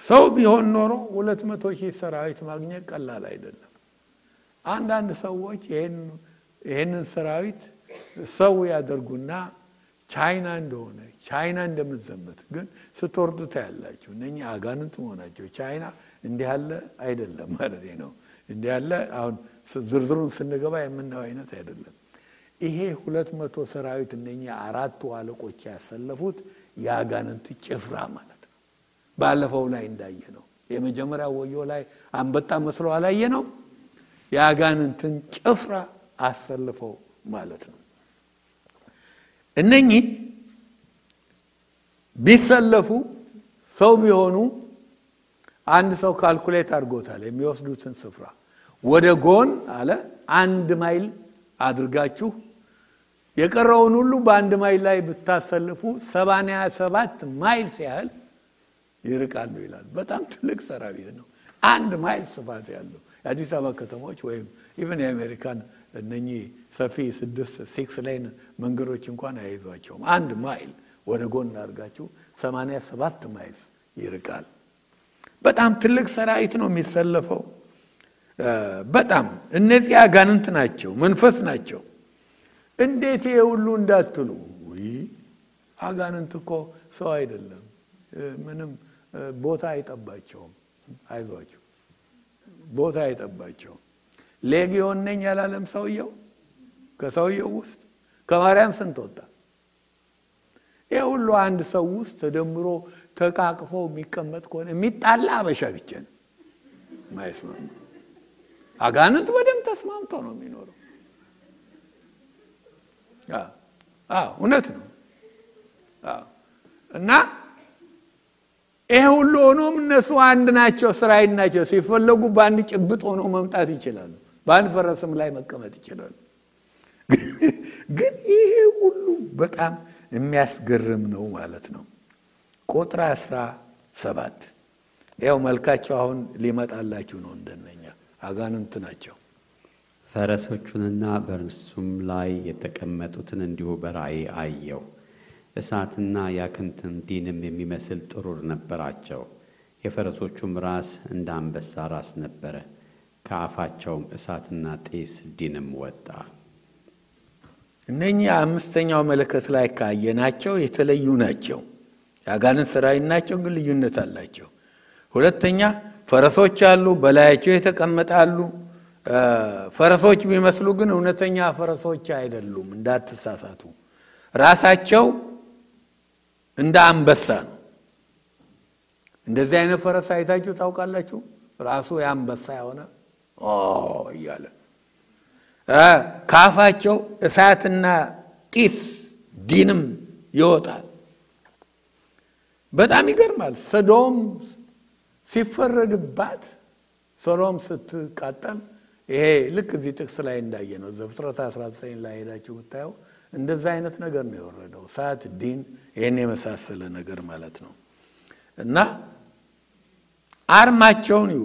ሰው ቢሆን ኖሮ ሁለት መቶ ሺህ ሰራዊት ማግኘት ቀላል አይደለም። አንዳንድ ሰዎች ይህንን ሰራዊት ሰው ያደርጉና ቻይና እንደሆነ ቻይና እንደምትዘመት ግን ስትወርዱ ታያላችሁ። እነኚህ አጋንንት መሆናቸው ቻይና እንዲህ ያለ አይደለም ማለት ነው። እንዲህ ያለ አሁን ዝርዝሩን ስንገባ የምናየው አይነት አይደለም። ይሄ ሁለት መቶ ሰራዊት እነኚህ አራቱ አለቆች ያሰለፉት የአጋንንት ጭፍራ ማለት ነው። ባለፈው ላይ እንዳየ ነው። የመጀመሪያ ወዮ ላይ አንበጣ መስሎ አላየ ነው። የአጋንንትን ጭፍራ አሰልፈው ማለት ነው። እነኚህ ቢሰለፉ ሰው ቢሆኑ አንድ ሰው ካልኩሌት አድርጎታል። የሚወስዱትን ስፍራ ወደ ጎን አለ አንድ ማይል አድርጋችሁ የቀረውን ሁሉ በአንድ ማይል ላይ ብታሰልፉ ሰማንያ ሰባት miles ያህል ይርቃሉ ይላል። በጣም ትልቅ ሰራዊት ነው። አንድ ማይል ስፋት ያለው የአዲስ አበባ ከተሞች ወይም even የአሜሪካን እነኚህ ሰፊ ስድስት six lane መንገዶች እንኳን አይይዟቸውም። አንድ ማይል ወደ ጎን አድርጋችሁ ሰማንያ ሰባት miles ይርቃል። በጣም ትልቅ ሰራዊት ነው የሚሰለፈው። በጣም እነዚህ አጋንንት ናቸው፣ መንፈስ ናቸው። እንዴት ይሄ እንዳትሉ፣ አጋንንት እኮ ሰው አይደለም፣ ምንም ቦታ አይጠባቸውም። አይዟቸው፣ ቦታ አይጠባቸውም። ሌጊዮን ነኝ ያላለም ሰውየው ከሰውየው ውስጥ ከማርያም ስንት ወጣ? ይህ ሁሉ አንድ ሰው ውስጥ ተደምሮ ተቃቅፎ የሚቀመጥ ከሆነ የሚጣላ አበሻ ብቻ ነው ማይስማማ። አጋንንት በደንብ ተስማምቶ ነው የሚኖረው። እውነት ነው። እና ይሄ ሁሉ ሆኖም እነሱ አንድ ናቸው፣ እስራኤል ናቸው። ሲፈለጉ በአንድ ጭብጥ ሆኖ መምጣት ይችላሉ። በአንድ ፈረስም ላይ መቀመጥ ይችላሉ። ግን ይሄ ሁሉ በጣም የሚያስገርም ነው ማለት ነው። ቁጥር አስራ ሰባት ያው መልካቸው አሁን ሊመጣላችሁ ነው። እንደነኛ አጋንንት ናቸው። ፈረሶቹንና በእርሱም ላይ የተቀመጡትን እንዲሁ በራእይ አየው። እሳትና ያክንትን ዲንም የሚመስል ጥሩር ነበራቸው። የፈረሶቹም ራስ እንደ አንበሳ ራስ ነበረ። ከአፋቸውም እሳትና ጢስ ዲንም ወጣ። እነኚህ አምስተኛው መለከት ላይ ካየናቸው የተለዩ ናቸው። የአጋንንት ሰራዊት ናቸው፣ ግን ልዩነት አላቸው። ሁለተኛ ፈረሶች አሉ፣ በላያቸው የተቀመጣሉ። ፈረሶች ቢመስሉ ግን እውነተኛ ፈረሶች አይደሉም፣ እንዳትሳሳቱ። ራሳቸው እንደ አንበሳ ነው። እንደዚህ አይነት ፈረስ አይታችሁ ታውቃላችሁ? ራሱ የአንበሳ የሆነ እያለ ከአፋቸው እሳትና ጢስ ዲንም ይወጣል። በጣም ይገርማል። ሰዶም ሲፈረድባት ሰዶም ስትቃጠል ይሄ ልክ እዚህ ጥቅስ ላይ እንዳየ ነው። ዘፍጥረት 19 ላይ ሄዳችሁ ብታየው እንደዛ አይነት ነገር ነው የወረደው። እሳት፣ ዲን ይህን የመሳሰለ ነገር ማለት ነው እና አርማቸውን ይሁ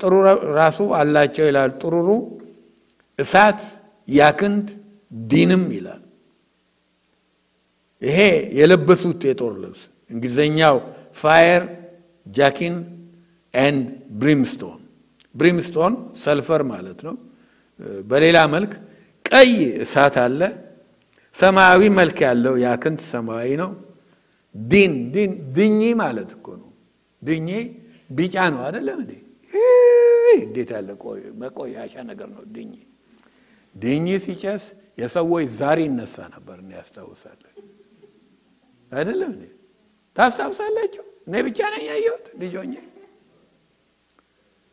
ጥሩር አላቸው ይላል። ጥሩሩ እሳት፣ ያክንት፣ ዲንም ይላል። ይሄ የለበሱት የጦር ልብስ እንግሊዝኛው fire jacinth and brimstone brimstone sulfur ማለት ነው። በሌላ መልክ ቀይ እሳት አለ። ሰማያዊ መልክ ያለው ያክንት ሰማያዊ ነው። ዲን ዲን ድኝ ማለት እኮ ነው። ድኝ ቢጫ ነው አይደለም እንዴ? እንዴት ያለ መቆያሻ ነገር ነው ድኝ። ድኝ ሲጨስ የሰዎች ዛሬ ይነሳ ነበር። እኔ ያስታውሳለሁ አይደለም እንዴ? ታስታውሳላችሁ? እኔ ብቻ ነኝ ያየሁት ልጆኜ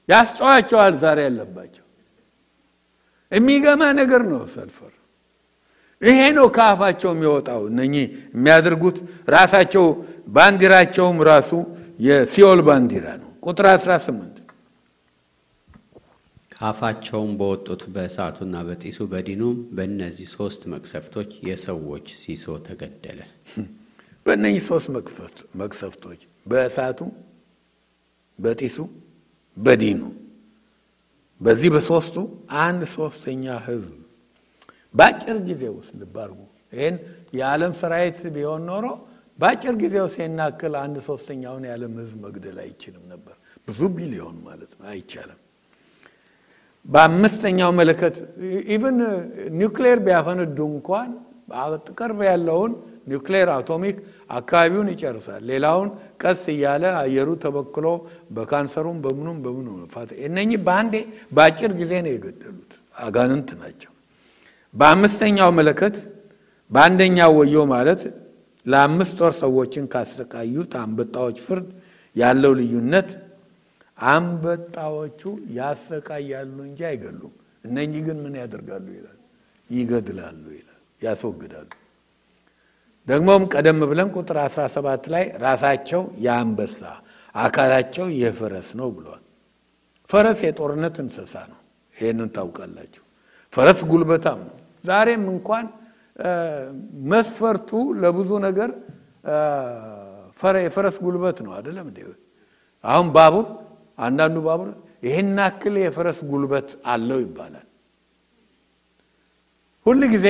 ያስጨዋቸዋል። ዛሬ ያለባቸው የሚገማ ነገር ነው። ሰልፈር ይሄ ነው ከአፋቸው የሚወጣው። እነኚህ የሚያደርጉት ራሳቸው ባንዲራቸውም ራሱ የሲኦል ባንዲራ ነው። ቁጥር 18 ከአፋቸውም በወጡት በእሳቱና በጢሱ በዲኑም በእነዚህ ሶስት መቅሰፍቶች የሰዎች ሲሶ ተገደለ። በእነኚህ ሶስት መቅሰፍቶች በእሳቱ፣ በጢሱ፣ በዲኑ በዚህ በሶስቱ አንድ ሶስተኛ ህዝብ በአጭር ጊዜ ውስጥ ልብ አድርጉ። ይህን የዓለም ሰራዊት ቢሆን ኖሮ በአጭር ጊዜ ይህን ያክል አንድ ሶስተኛውን የዓለም ህዝብ መግደል አይችልም ነበር። ብዙ ቢሊዮን ማለት ነው። አይቻልም። በአምስተኛው መለከት even ኒውክሌር ቢያፈነዱ እንኳን ቅርብ ያለውን ኒውክሌር atomic አካባቢውን ይጨርሳል። ሌላውን ቀስ እያለ አየሩ ተበክሎ በካንሰሩም በምኑም በምኑ እነኚህ በአንዴ በአጭር ጊዜ ነው የገደሉት። አጋንንት ናቸው። በአምስተኛው መለከት በአንደኛው ወዮ ማለት ለአምስት ወር ሰዎችን ካሰቃዩት አንበጣዎች ፍርድ ያለው ልዩነት አንበጣዎቹ ያሰቃያሉ እንጂ አይገሉም። እነኚህ ግን ምን ያደርጋሉ ይላል? ይገድላሉ ይላል፣ ያስወግዳሉ። ደግሞም ቀደም ብለን ቁጥር 17 ላይ ራሳቸው የአንበሳ አካላቸው የፈረስ ነው ብሏል። ፈረስ የጦርነት እንስሳ ነው። ይህንን ታውቃላችሁ። ፈረስ ጉልበታም ነው። ዛሬም እንኳን መስፈርቱ ለብዙ ነገር የፈረስ ጉልበት ነው አይደለም? አሁን ባቡር አንዳንዱ ባቡር ይህን ያክል የፈረስ ጉልበት አለው ይባላል። ሁል ጊዜ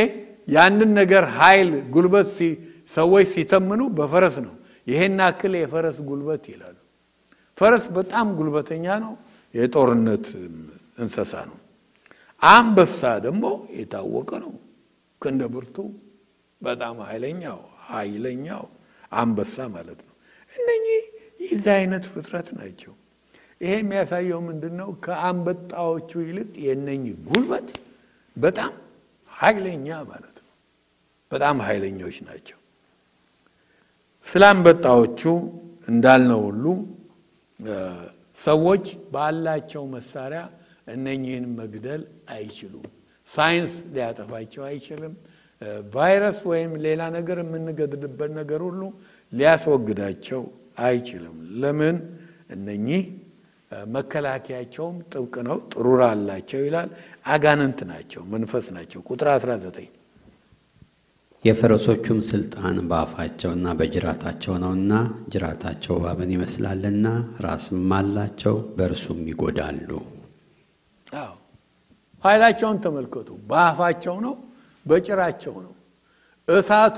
ያንን ነገር ኃይል ጉልበት ሰዎች ሲተምኑ በፈረስ ነው። ይሄን ያክል የፈረስ ጉልበት ይላሉ። ፈረስ በጣም ጉልበተኛ ነው። የጦርነት እንስሳ ነው። አንበሳ ደግሞ የታወቀ ነው። ክንደ ብርቱ በጣም ኃይለኛው ኃይለኛው አንበሳ ማለት ነው። እነኚህ የዚህ አይነት ፍጥረት ናቸው። ይሄ የሚያሳየው ምንድን ነው? ከአንበጣዎቹ ይልቅ የእነኚህ ጉልበት በጣም ኃይለኛ ማለት ነው። በጣም ኃይለኞች ናቸው። ስለ አንበጣዎቹ እንዳልነው ሁሉ ሰዎች ባላቸው መሳሪያ እነኚህን መግደል አይችሉም። ሳይንስ ሊያጠፋቸው አይችልም። ቫይረስ ወይም ሌላ ነገር የምንገድልበት ነገር ሁሉ ሊያስወግዳቸው አይችልም። ለምን? እነኚህ መከላከያቸውም ጥብቅ ነው፣ ጥሩር አላቸው ይላል። አጋንንት ናቸው፣ መንፈስ ናቸው። ቁጥር 19 የፈረሶቹም ስልጣን በአፋቸውና በጅራታቸው ነውና ጅራታቸው እባብን ይመስላልና ራስም አላቸው፣ በእርሱም ይጎዳሉ። አዎ ኃይላቸውን ተመልከቱ። በአፋቸው ነው፣ በጭራቸው ነው። እሳቱ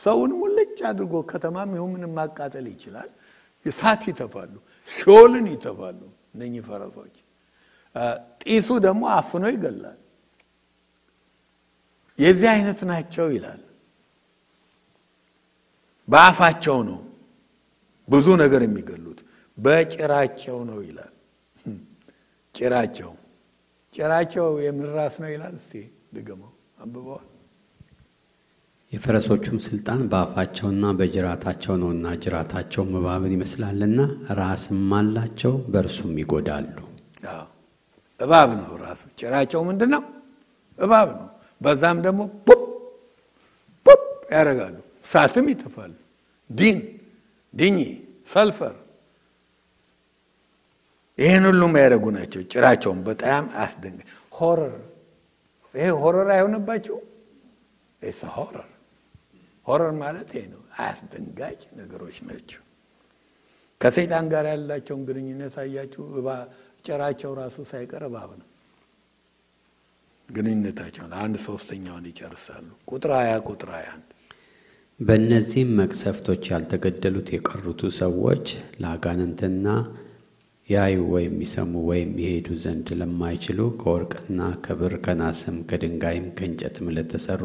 ሰውን ሙልጭ አድርጎ ከተማም ይሁን ምንም ማቃጠል ይችላል። እሳት ይተፋሉ፣ ሲኦልን ይተፋሉ። እነኚህ ፈረሶች ጢሱ ደግሞ አፍኖ ይገላል። የዚህ አይነት ናቸው ይላል። በአፋቸው ነው ብዙ ነገር የሚገሉት፣ በጭራቸው ነው ይላል። ጭራቸው ጭራቸው የምን ራስ ነው ይላል። እስቲ ድገመው፣ አንብበዋል። የፈረሶቹም ስልጣን በአፋቸውና በጅራታቸው ነውና ጅራታቸውም እባብን ይመስላልና ራስም አላቸው፣ በእርሱም ይጎዳሉ። እባብ ነው ራሱ። ጭራቸው ምንድን ነው? እባብ ነው። በዛም ደግሞ ቡብ ቡብ ያደርጋሉ። እሳትም ይተፋሉ። ዲን ዲኝ ሰልፈር ይህን ሁሉም ያደረጉ ናቸው። ጭራቸውን በጣም አስደንጋ ሆረር ይሄ ሆረር አይሆንባቸው ስ ሆረር ሆረር ማለት ይሄ ነው። አስደንጋጭ ነገሮች ናቸው። ከሰይጣን ጋር ያላቸውን ግንኙነት አያችሁ። ጭራቸው ራሱ ሳይቀር እባብ ነው። ግንኙነታቸውን አንድ ሶስተኛውን ይጨርሳሉ። ቁጥር ሀያ ቁጥር ሀያ አንድ በእነዚህም መቅሰፍቶች ያልተገደሉት የቀሩቱ ሰዎች ለአጋንንትና ያዩ ወይም ይሰሙ ወይም ይሄዱ ዘንድ ለማይችሉ ከወርቅና ከብር ከናስም ከድንጋይም ከእንጨትም ለተሰሩ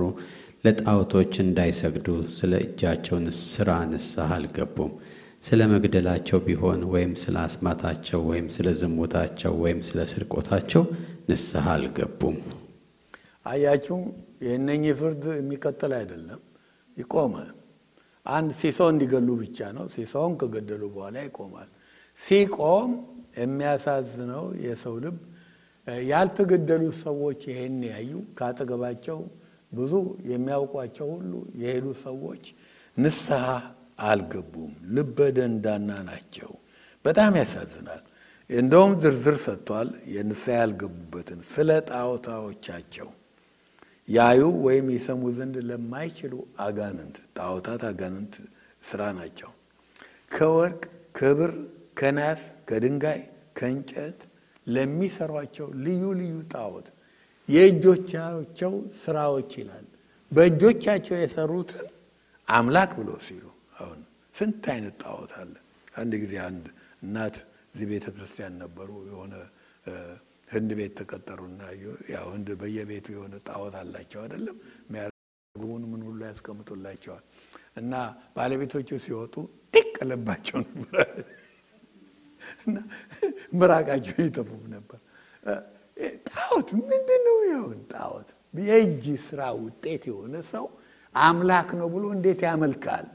ለጣዖቶች እንዳይሰግዱ ስለ እጃቸው ስራ ንስሐ አልገቡም። ስለ መግደላቸው ቢሆን ወይም ስለ አስማታቸው ወይም ስለ ዝሙታቸው ወይም ስለ ስርቆታቸው ንስሐ አልገቡም። አያችሁ፣ የእነኝህ ፍርድ የሚቀጥል አይደለም፣ ይቆማል። አንድ ሲሶ እንዲገሉ ብቻ ነው። ሲሶውን ከገደሉ በኋላ ይቆማል። ሲቆም የሚያሳዝነው የሰው ልብ ያልተገደሉት ሰዎች ይሄን ያዩ ከአጠገባቸው ብዙ የሚያውቋቸው ሁሉ የሄዱ ሰዎች ንስሐ አልገቡም። ልበ ደንዳና ናቸው። በጣም ያሳዝናል። እንደውም ዝርዝር ሰጥቷል። የንስሐ ያልገቡበትን ስለ ጣዖታዎቻቸው ያዩ ወይም የሰሙ ዘንድ ለማይችሉ አጋንንት ጣዖታት አጋንንት ስራ ናቸው። ከወርቅ ከብር፣ ከናስ፣ ከድንጋይ፣ ከእንጨት ለሚሰሯቸው ልዩ ልዩ ጣዖት የእጆቻቸው ስራዎች ይላል። በእጆቻቸው የሰሩትን አምላክ ብሎ ሲሉ አሁን ስንት አይነት ጣዖት አለ። አንድ ጊዜ አንድ እናት እዚህ ቤተ ክርስቲያን ነበሩ። የሆነ ህንድ ቤት ተቀጠሩና ያው ህንድ በየቤቱ የሆነ ጣዖት አላቸው አይደለም የሚያርጉን ምን ሁሉ ያስቀምጡላቸዋል። እና ባለቤቶቹ ሲወጡ ጢቅ ልባቸው ነበር እና ምራቃቸውን ይተፉም ነበር። ጣዖት ምንድን ነው? ይሁን ጣዖት የእጅ ስራ ውጤት የሆነ ሰው አምላክ ነው ብሎ እንዴት ያመልካል?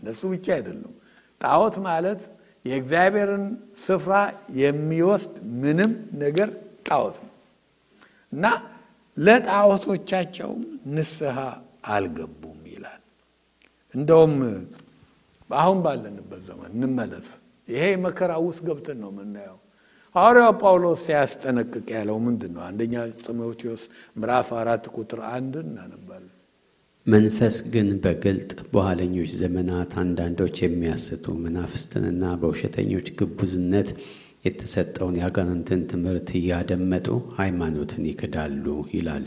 እነሱ ብቻ አይደሉም። ጣዖት ማለት የእግዚአብሔርን ስፍራ የሚወስድ ምንም ነገር ጣዖት ነው እና ለጣዖቶቻቸውም ንስሐ አልገቡም ይላል። እንደውም አሁን ባለንበት ዘመን እንመለስ። ይሄ መከራ ውስጥ ገብተን ነው የምናየው። ሐዋርያው ጳውሎስ ሲያስጠነቅቅ ያለው ምንድን ነው? አንደኛ ጢሞቴዎስ ምዕራፍ አራት ቁጥር አንድ እናነባለን። መንፈስ ግን በግልጥ በኋለኞች ዘመናት አንዳንዶች የሚያስቱ መናፍስትንና በውሸተኞች ግቡዝነት የተሰጠውን የአጋንንትን ትምህርት እያደመጡ ሃይማኖትን ይክዳሉ ይላል።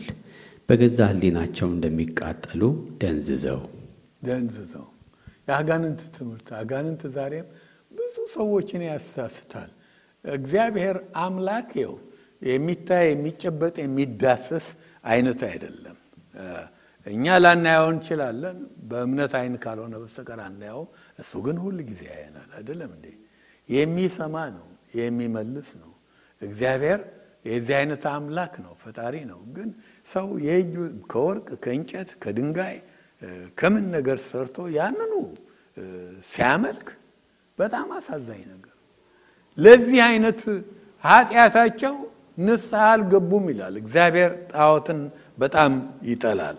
በገዛ ሕሊናቸው እንደሚቃጠሉ ደንዝዘው ደንዝዘው የአጋንንት ትምህርት አጋንንት ዛሬም ብዙ ሰዎችን ያሳስታል። እግዚአብሔር አምላክ ው የሚታይ የሚጨበጥ የሚዳሰስ አይነት አይደለም። እኛ ላናየው እንችላለን። በእምነት አይን ካልሆነ በስተቀር አናየው። እሱ ግን ሁል ጊዜ ያየናል። አይደለም እንዴ? የሚሰማ ነው፣ የሚመልስ ነው። እግዚአብሔር የዚህ አይነት አምላክ ነው፣ ፈጣሪ ነው። ግን ሰው የእጁ ከወርቅ ከእንጨት ከድንጋይ ከምን ነገር ሰርቶ ያንኑ ሲያመልክ በጣም አሳዛኝ ነገር። ለዚህ አይነት ኃጢአታቸው ንስሐ አልገቡም ይላል። እግዚአብሔር ጣዖትን በጣም ይጠላል።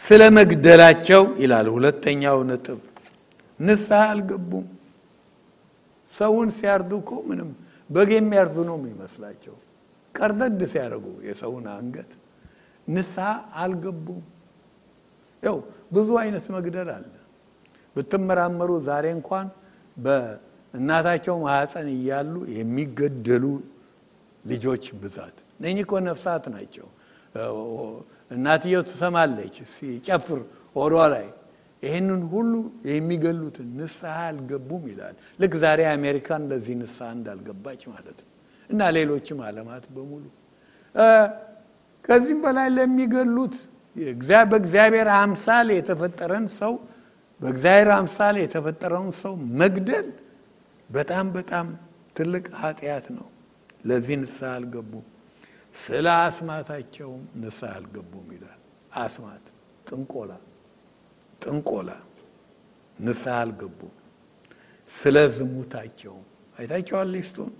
ስለ መግደላቸው ይላል ሁለተኛው ነጥብ፣ ንስሐ አልገቡም። ሰውን ሲያርዱ እኮ ምንም በግ የሚያርዱ ነው የሚመስላቸው። ቀርደድ ሲያደርጉ የሰውን አንገት ንስሐ አልገቡም። ያው ብዙ አይነት መግደል አለ። ብትመራመሩ ዛሬ እንኳን በእናታቸው ማህፀን እያሉ የሚገደሉ ልጆች ብዛት እነኚህ እኮ ነፍሳት ናቸው። እናትየው ትሰማለች ሲጨፍር ሆዷ ላይ ይህንን ሁሉ የሚገሉትን ንስሐ አልገቡም ይላል። ልክ ዛሬ አሜሪካን ለዚህ ንስሐ እንዳልገባች ማለት ነው። እና ሌሎችም ዓለማት በሙሉ ከዚህም በላይ ለሚገሉት በእግዚአብሔር አምሳል የተፈጠረን ሰው በእግዚአብሔር አምሳል የተፈጠረውን ሰው መግደል በጣም በጣም ትልቅ ኃጢአት ነው። ለዚህ ንስሐ አልገቡም። ስለ አስማታቸውም ንስሐ አልገቡም ይላል። አስማት፣ ጥንቆላ ጥንቆላ ንስሐ አልገቡም። ስለ ዝሙታቸውም አይታቸዋል list ኡን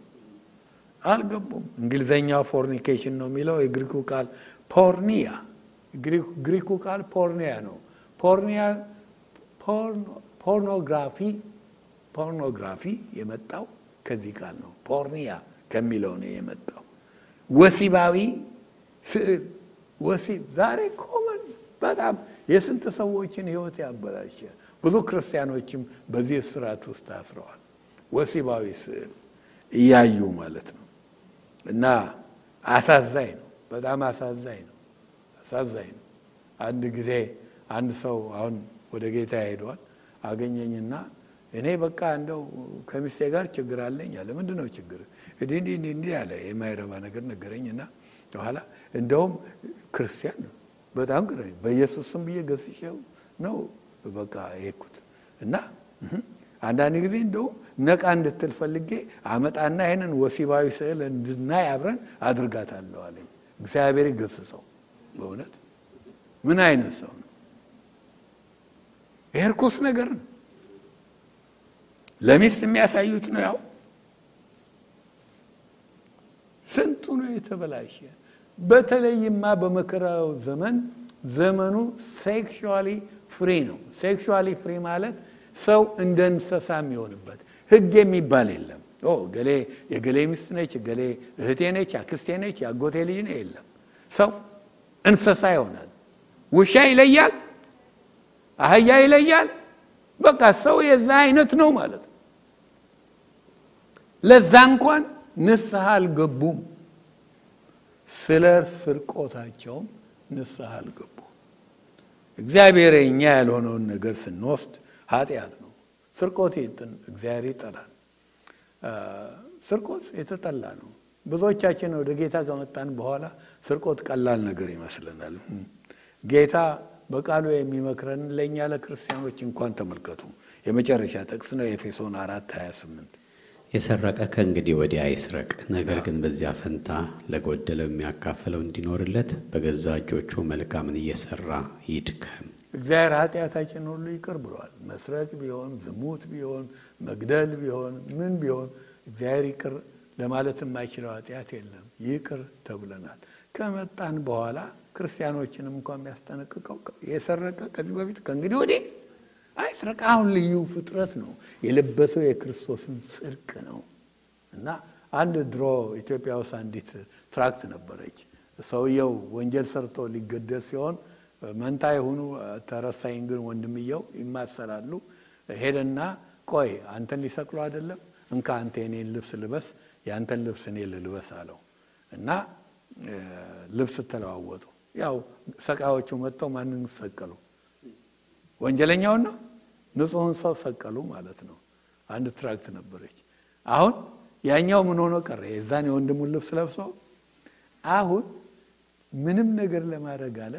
አልገቡም። እንግሊዘኛው fornication ነው የሚለው የግሪኩ ቃል πορνεία ግሪኩ ቃል πορνεία ነው። ፖርኒያ ፖርኖግራፊ ፖርኖግራፊ የመጣው ከዚህ ቃል ነው። ፖርኒያ ከሚለው ነው የመጣው። ወሲባዊ ስዕል ወሲብ ዛሬ ኮመን በጣም የስንት ሰዎችን ሕይወት ያበላሸ ብዙ ክርስቲያኖችም በዚህ እስራት ውስጥ ታስረዋል። ወሲባዊ ስዕል እያዩ ማለት ነው። እና አሳዛኝ ነው፣ በጣም አሳዛኝ ነው። አሳዛኝ ነው። አንድ ጊዜ አንድ ሰው አሁን ወደ ጌታ ሄደዋል። አገኘኝና እኔ በቃ እንደው ከሚስቴ ጋር ችግር አለኝ አለ። ምንድን ነው ችግር? እንዲህ እንዲህ እንዲህ አለ። የማይረባ ነገር ነገረኝና በኋላ እንደውም ክርስቲያን ነው በጣም ቅረ በኢየሱስ ስም ብዬ ገስቼው ነው በቃ የሄድኩት እና አንዳንድ ጊዜ እንደውም ነቃ እንድትል ፈልጌ አመጣና ይህንን ወሲባዊ ስዕል እንድናይ አብረን አድርጋታለሁ አለኝ። እግዚአብሔር ይገስጸው። በእውነት ምን አይነት ሰው ነው? ይሄ ርኩስ ነገር ነው። ለሚስት የሚያሳዩት ነው። ያው ስንቱ ነው የተበላሸ። በተለይማ በመከራው ዘመን ዘመኑ sexually free ነው። sexually free ማለት ሰው እንደ እንስሳ የሚሆንበት ህግ የሚባል የለም። ገሌ የገሌ ሚስት ነች፣ ገሌ እህቴ ነች፣ አክስቴ ነች፣ የአጎቴ ልጅ ነው የለም። ሰው እንስሳ ይሆናል። ውሻ ይለያል፣ አህያ ይለያል። በቃ ሰው የዛ አይነት ነው ማለት ነው። ለዛ እንኳን ንስሐ አልገቡም። ስለ ስርቆታቸውም ንስሐ አልገቡም። እግዚአብሔር እኛ ያልሆነውን ነገር ስንወስድ ኃጢአት ነው። ስርቆት እግዚአብሔር ይጠላል። ስርቆት የተጠላ ነው። ብዙዎቻችን ወደ ጌታ ከመጣን በኋላ ስርቆት ቀላል ነገር ይመስለናል። ጌታ በቃሉ የሚመክረን ለእኛ ለክርስቲያኖች እንኳን ተመልከቱ። የመጨረሻ ጥቅስ ነው ኤፌሶን አራት 28 የሰረቀ ከእንግዲህ ወዲህ አይስረቅ፣ ነገር ግን በዚያ ፈንታ ለጎደለው የሚያካፍለው እንዲኖርለት በገዛ እጆቹ መልካምን እየሰራ ይድከም። እግዚአብሔር ኃጢአታችን ሁሉ ይቅር ብሏል። መስረቅ ቢሆን ዝሙት ቢሆን መግደል ቢሆን ምን ቢሆን እግዚአብሔር ይቅር ለማለት የማይችለው ኃጢአት የለም። ይቅር ተብለናል። ከመጣን በኋላ ክርስቲያኖችንም እንኳ የሚያስጠነቅቀው የሰረቀ ከዚህ በፊት ከእንግዲህ ወዲህ አይስረቅ። አሁን ልዩ ፍጥረት ነው የለበሰው የክርስቶስን ጽድቅ ነው እና አንድ ድሮ ኢትዮጵያ ውስጥ አንዲት tract ነበረች። ሰውየው ወንጀል ሰርቶ ሊገደል ሲሆን መንታ የሆኑ ተረሳኝ ግን ወንድምየው ይመሳሰላሉ። ሄደና ቆይ አንተን ሊሰቅሉ አይደለም እንካ አንተ የኔን ልብስ ልበስ፣ የአንተን ልብስ እኔ ልልበስ አለው እና ልብስ ተለዋወጡ። ያው ሰቃዮቹ መጥተው ማንን ሰቀሉ? ወንጀለኛውን ነው ንጹሕን ሰው ሰቀሉ ማለት ነው። አንድ tract ነበረች። አሁን ያኛው ምን ሆኖ ቀረ? የዛን የወንድሙን ልብስ ለብሶ አሁን ምንም ነገር ለማድረግ አለ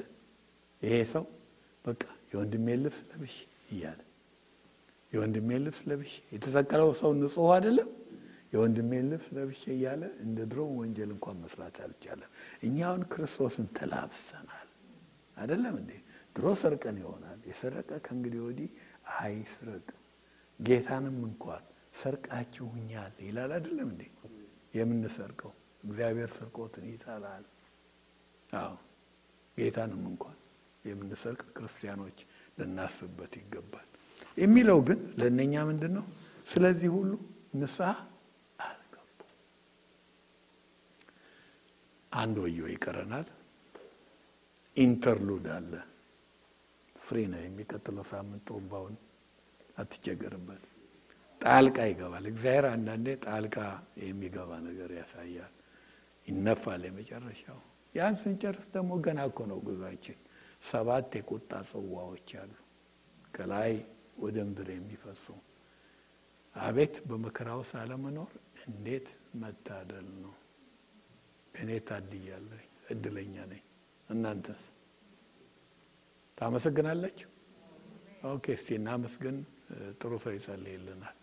ይሄ ሰው በቃ የወንድሜን ልብስ ለብሽ እያለ የወንድሜን ልብስ ለብሽ የተሰቀለው ሰው ንጹሕ አይደለም። የወንድሜን ልብስ ለብሼ እያለ እንደ ድሮ ወንጀል እንኳን መስራት አልቻለም። እኛውን ክርስቶስን ተላብሰናል አይደለም እንዴ? ድሮ ሰርቀን ይሆናል። የሰረቀ ከእንግዲህ ወዲህ አይስረቅ። ጌታንም እንኳን ሰርቃችሁኛል ይላል አይደለም እንዴ? የምንሰርቀው እግዚአብሔር ስርቆትን ይጠላል። አዎ ጌታንም እንኳን የምንሰርቅ ክርስቲያኖች ልናስብበት ይገባል። የሚለው ግን ለእነኛ ምንድን ነው? ስለዚህ ሁሉ ንስሐ አንድ ወዮ ይቀረናል። interlude አለ። free ነው። የሚቀጥለው ሳምንት ጥሩምባውን አትቸገርበት። ጣልቃ ይገባል። እግዚአብሔር አንዳንዴ ጣልቃ የሚገባ ነገር ያሳያል። ይነፋል የመጨረሻው። ያን ስንጨርስ ደግሞ ገና እኮ ነው ጉዟችን። ሰባት የቁጣ ጽዋዎች አሉ ከላይ ወደ ምድር የሚፈሱ። አቤት በመከራ ውስጥ አለመኖር እንዴት መታደል ነው! እኔ ታድያለሁ፣ እድለኛ ነኝ። እናንተስ ታመሰግናላችሁ? ኦኬ፣ እስቲ እናመስግን። ጥሩ ሰው ይጸልይልናል።